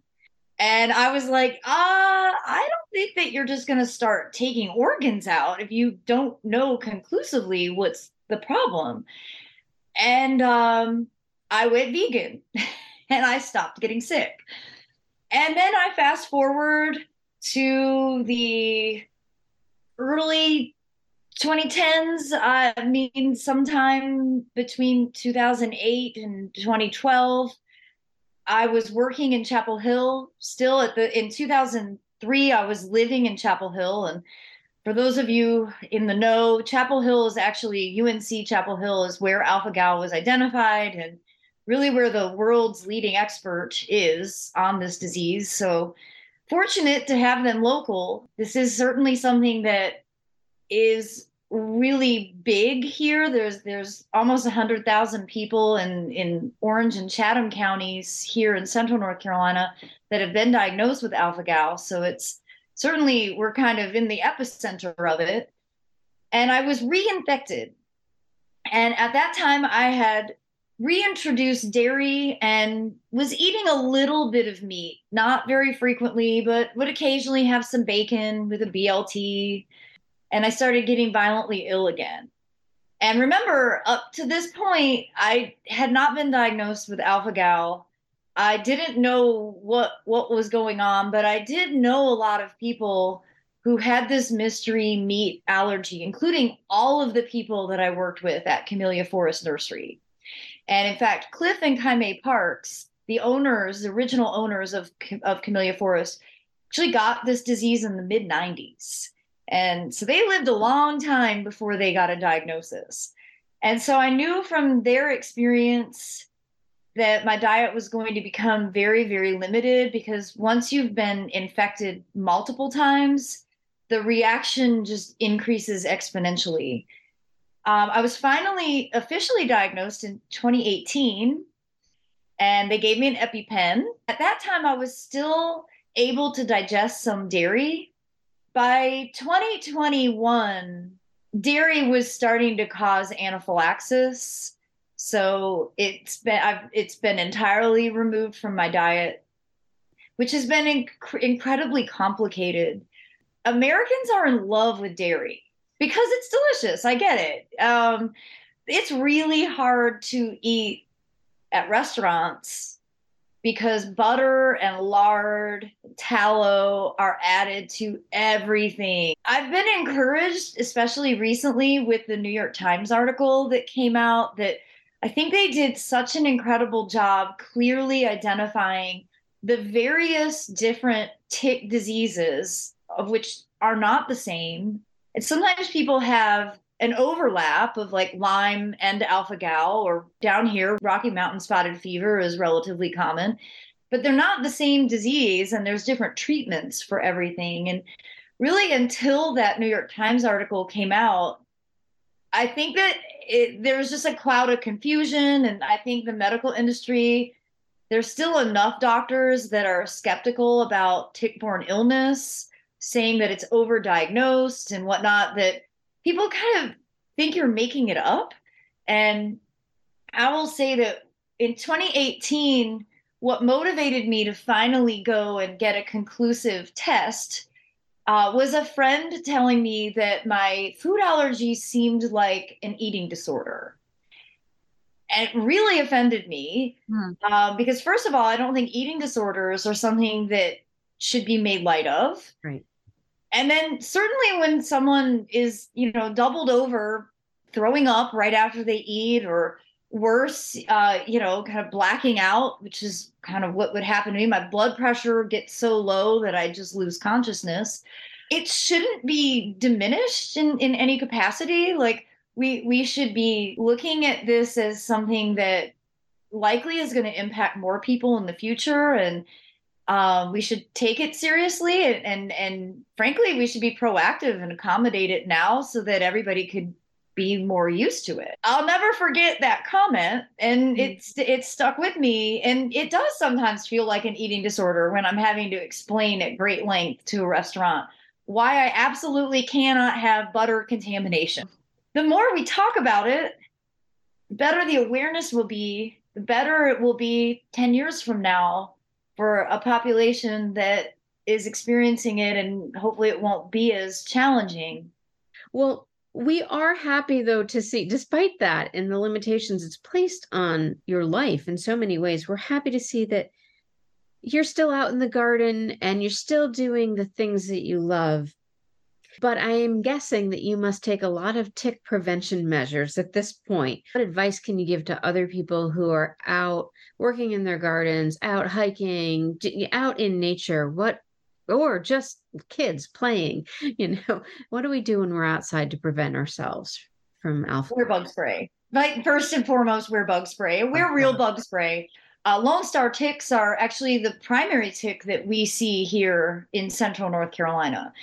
and I was like, uh, I don't think that you're just going to start taking organs out if you don't know conclusively what's the problem. And um, I went vegan <laughs> and I stopped getting sick. And then I fast forward to the early 2010s. I mean, sometime between 2008 and 2012 I was working in Chapel Hill still at the in 2003 I was living in Chapel Hill. And for those of you in the know Chapel Hill is actually UNC Chapel Hill is where alpha gal was identified and really where the world's leading expert is on this disease. So fortunate to have them local. This is certainly something that is really big here. There's there's almost hundred thousand people in in Orange and Chatham counties here in Central North Carolina that have been diagnosed with alpha gal. So it's certainly we're kind of in the epicenter of it. And I was reinfected, and at that time I had reintroduced dairy and was eating a little bit of meat, not very frequently, but would occasionally have some bacon with a BLT and I started getting violently ill again. And remember, up to this point, I had not been diagnosed with alpha gal. I didn't know what what was going on, but I did know a lot of people who had this mystery meat allergy, including all of the people that I worked with at Camellia Forest Nursery. And in fact, Cliff and Kaime Parks, the owners, the original owners of, of Camellia Forest, actually got this disease in the mid 90s. And so they lived a long time before they got a diagnosis. And so I knew from their experience that my diet was going to become very, very limited because once you've been infected multiple times, the reaction just increases exponentially. Um, I was finally officially diagnosed in 2018, and they gave me an EpiPen. At that time, I was still able to digest some dairy. By 2021, dairy was starting to cause anaphylaxis. So it's been I've it's been entirely removed from my diet, which has been inc- incredibly complicated. Americans are in love with dairy because it's delicious. I get it. Um, it's really hard to eat at restaurants because butter and lard, tallow are added to everything. I've been encouraged, especially recently with the New York Times article that came out, that I think they did such an incredible job clearly identifying the various different tick diseases of which are not the same. And sometimes people have an overlap of like Lyme and alpha gal, or down here, Rocky Mountain spotted fever is relatively common, but they're not the same disease and there's different treatments for everything. And really, until that New York Times article came out, I think that it, there was just a cloud of confusion. And I think the medical industry, there's still enough doctors that are skeptical about tick borne illness, saying that it's overdiagnosed and whatnot, that people kind of think you're making it up. And I will say that in 2018, what motivated me to finally go and get a conclusive test uh, was a friend telling me that my food allergy seemed like an eating disorder. And it really offended me hmm. uh, because, first of all, I don't think eating disorders are something that should be made light of. Right and then certainly when someone is you know doubled over throwing up right after they eat or worse uh, you know kind of blacking out which is kind of what would happen to me. My blood pressure gets so low that i just lose consciousness. It shouldn't be diminished in in any capacity. Like we we should be looking at this as something that likely is going to impact more people in the future. And um, we should take it seriously and, and and frankly we should be proactive and accommodate it now so that everybody could be more used to it. I'll never forget that comment and mm-hmm. it's it's stuck with me and it does sometimes feel like an eating disorder when I'm having to explain at great length to a restaurant why I absolutely cannot have butter contamination. The more we talk about it, the better the awareness will be, the better it will be 10 years from now for a population that is experiencing it and hopefully it won't be as challenging. Well, we are happy though to see, despite that and the limitations it's placed on your life in so many ways, we're happy to see that you're still out in the garden and you're still doing the things that you love. But I am guessing that you must take a lot of tick prevention measures at this point. What advice can you give to other people who are out working in their gardens, out hiking, out in nature? What or just kids playing, <laughs> you know, what do we do when we're outside to prevent ourselves from alpha? Wear bug spray. Like first and foremost, wear bug spray. Wear real bug spray. Uh, Lone Star ticks are actually the primary tick that we see here in central North Carolina.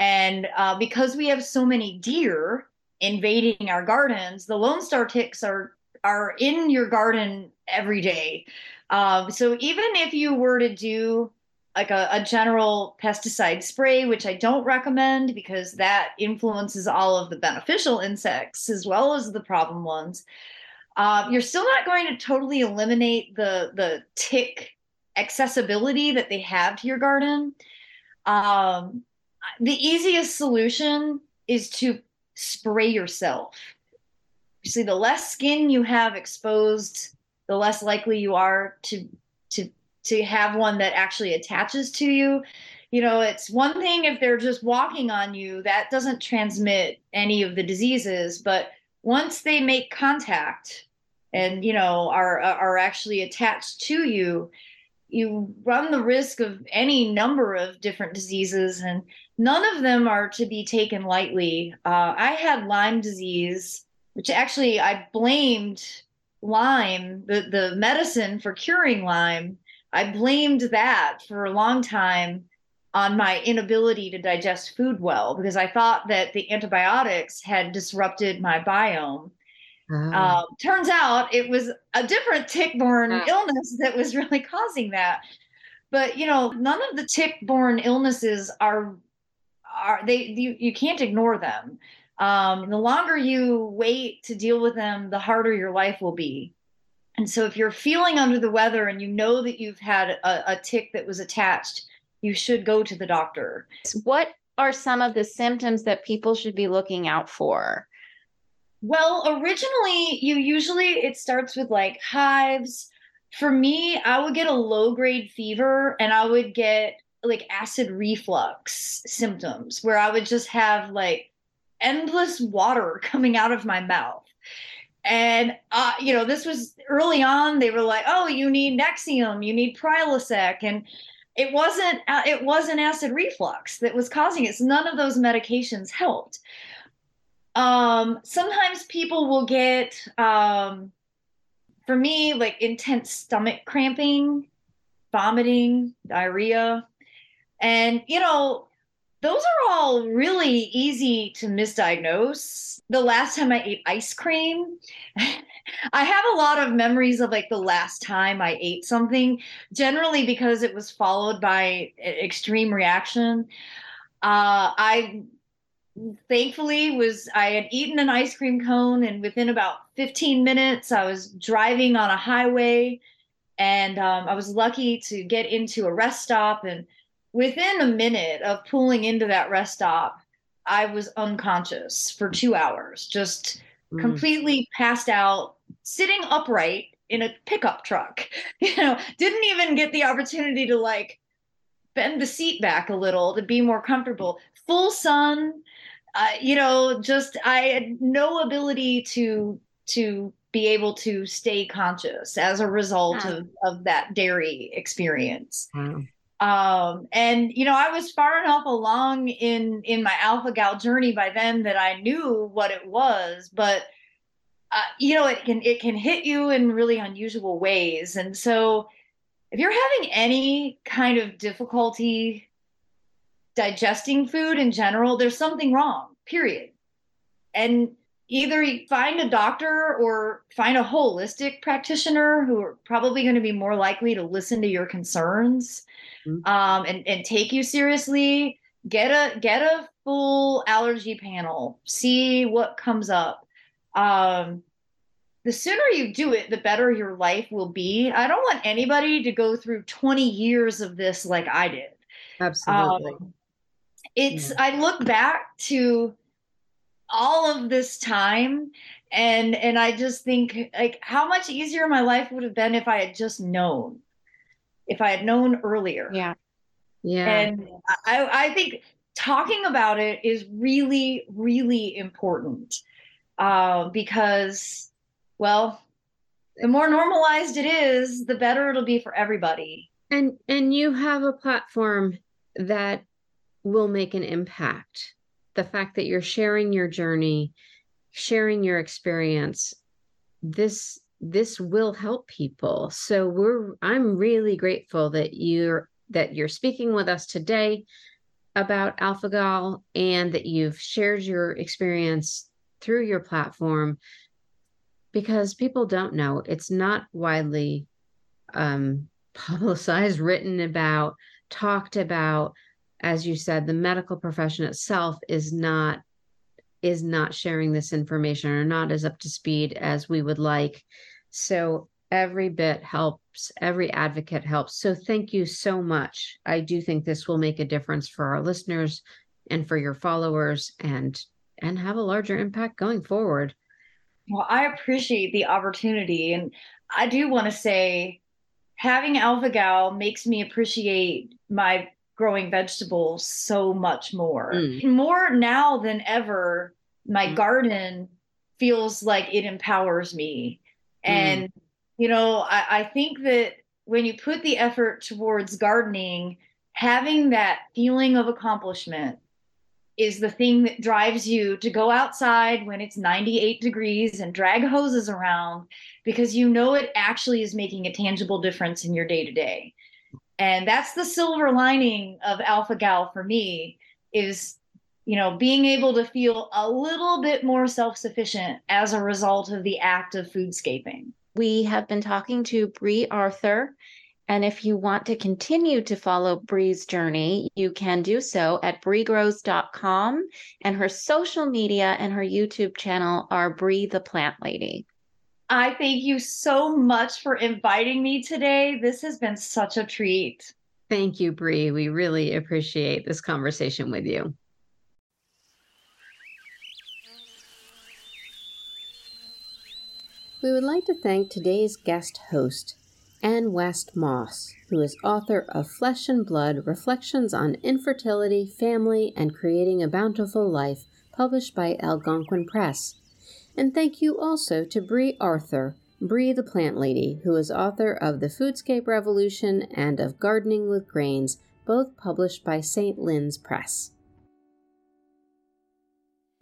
And uh, because we have so many deer invading our gardens, the Lone Star ticks are are in your garden every day. Um, so even if you were to do like a, a, general pesticide spray, which I don't recommend because that influences all of the beneficial insects as well as the problem ones, uh, you're still not going to totally eliminate the the tick accessibility that they have to your garden. Um, the easiest solution is to spray yourself. You see, the less skin you have exposed, the less likely you are to to to have one that actually attaches to you. You know, it's one thing if they're just walking on you, that doesn't transmit any of the diseases, but once they make contact and you know are are actually attached to you, you run the risk of any number of different diseases and none of them are to be taken lightly. Uh, I had Lyme disease, which actually I blamed Lyme, the, the medicine for curing Lyme. I blamed that for a long time on my inability to digest food well because I thought that the antibiotics had disrupted my biome. Um, turns out it was a different tick-borne oh. illness that was <laughs> really causing that. But you know, none of the tick-borne illnesses are are they you, you can't ignore them. Um, the longer you wait to deal with them, the harder your life will be. And so, if you're feeling under the weather and you know that you've had a, a tick that was attached, you should go to the doctor. What are some of the symptoms that people should be looking out for? Well, originally, you usually it starts with like hives. For me, I would get a low grade fever and I would get like acid reflux symptoms where I would just have like endless water <laughs> coming out of my mouth. And uh, you know, this was early on. They were like, "Oh, you need Nexium, you need Prilosec," and it wasn't uh, it wasn't acid reflux that was causing it. So none of those medications helped. Um, sometimes people will get, um, for me, like intense stomach cramping, vomiting, diarrhea, and you know, those are all really easy to misdiagnose. The last time I ate ice cream, <laughs> I have a lot of memories of like the last time I ate something, generally because it was followed by extreme reaction. Uh, I thankfully was I had eaten an ice cream cone, and within about 15 minutes, I was driving on a highway, and um, I was lucky to get into a rest stop. And within a minute of pulling into that rest stop, I was unconscious for two hours, just mm. completely passed out, sitting upright in a pickup truck. <laughs> You know, didn't even get the opportunity to like bend the seat back a little to be more comfortable. Full sun, uh, you know, just I had no ability to to be able to stay conscious as a result of, of that dairy experience. Wow. Um, and you know, I was far enough along in in my alpha gal journey by then that I knew what it was, but uh, you know, it can it can hit you in really unusual ways. And so, if you're having any kind of difficulty digesting food in general, there's something wrong. Period. And either find a doctor or find a holistic practitioner who are probably going to be more likely to listen to your concerns. Um, and, and take you seriously. Get a get a full allergy panel. See what comes up. Um, the sooner you do it the better your life will be. I don't want anybody to go through 20 years of this like i did. Absolutely. Um, it's yeah. i look back to all of this time and and i just think like how much easier my life would have been if i had just known if i had known earlier. Yeah. Yeah. And i i think talking about it is really really important uh, because well the more normalized it is the better it'll be for everybody. And and you have a platform that will make an impact. The fact that you're sharing your journey, sharing your experience, this this will help people. So we're I'm really grateful that you're that you're speaking with us today about AlphaGal and that you've shared your experience through your platform because people don't know it's not widely um, <laughs> publicized, written about, talked about as you said, the medical profession itself is not is not sharing this information or not as up to speed as we would like. So every bit helps, every advocate helps. So thank you so much. I do think this will make a difference for our listeners and for your followers and and have a larger impact going forward. Well, I appreciate the opportunity and I do want to say having Alpha Gal makes me appreciate my growing vegetables so much more. Mm. More now than ever, my mm. garden feels like it empowers me. Mm. And, you know, I, I think that when you put the effort towards gardening, having that feeling of accomplishment is the thing that drives you to go outside when it's 98 degrees and drag hoses around because you know it actually is making a tangible difference in your day to day. And that's the silver lining of Alpha Gal for me is you know, being able to feel a little bit more self sufficient as a result of the act of foodscaping. We have been talking to Brie Arthur. And if you want to continue to follow Brie's journey, you can do so at briegrows.com. And her social media and her YouTube channel are Brie the Plant Lady. I thank you so much for inviting me today. This has been such a treat. Thank you, Brie. We really appreciate this conversation with you. We would like to thank today's guest host, N. West Moss, who is author of Flesh and Blood Reflections on Infertility, Family, and Creating a Bountiful Life, published by Algonquin Press. And thank you also to Brie Arthur, Brie the Plant Lady, who is author of The Foodscape Revolution and of Gardening with Grains, both published by St. Lynn's Press.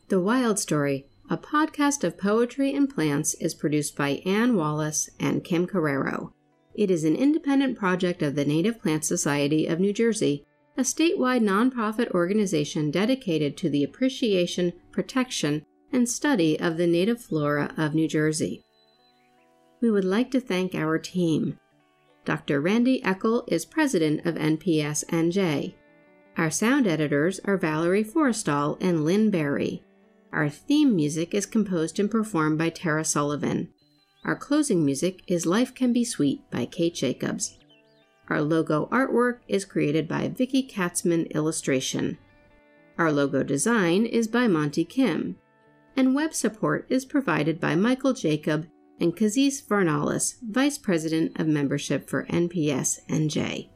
The Wild Story a podcast of poetry and plants is produced by Ann Wallace and Kim Correro. It is an independent project of the Native Plant Society of New Jersey, a statewide nonprofit organization dedicated to the appreciation, protection, and study of the native flora of New Jersey. We would like to thank our team. Dr. Randi Eckel is president of NPS NJ. Our sound editors are Valerie Forrestal and Lynn Berry. Our theme music is composed and performed by Tara Sullivan. Our closing music is Life Can Be Sweet by Kate Jacobs. Our logo artwork is created by Vicky Katzman Illustration. Our logo design is by Monty Kim. And web support is provided by Michael Jacob and Kazis Varnalis, Vice President of Membership for NPS NJ.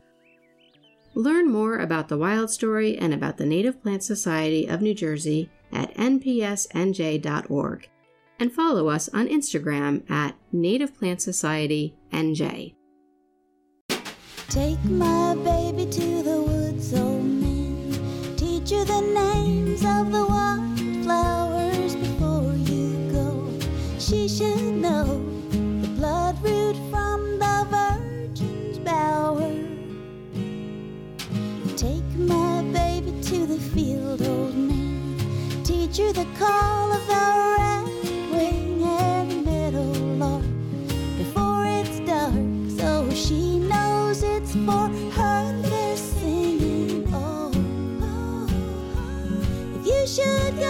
Learn more about the Wild Story and about the Native Plant Society of New Jersey at npsnj.org and follow us on Instagram at Native Plant Society NJ. Take my baby to the woods, old man. Teach the names of the She should know the bloodroot from the virgin's bower. Take my baby to the field, old man teach her the call of the red wing and the meadowlark before it's dark, so she knows it's for her they're singing. Oh, oh, oh. if you should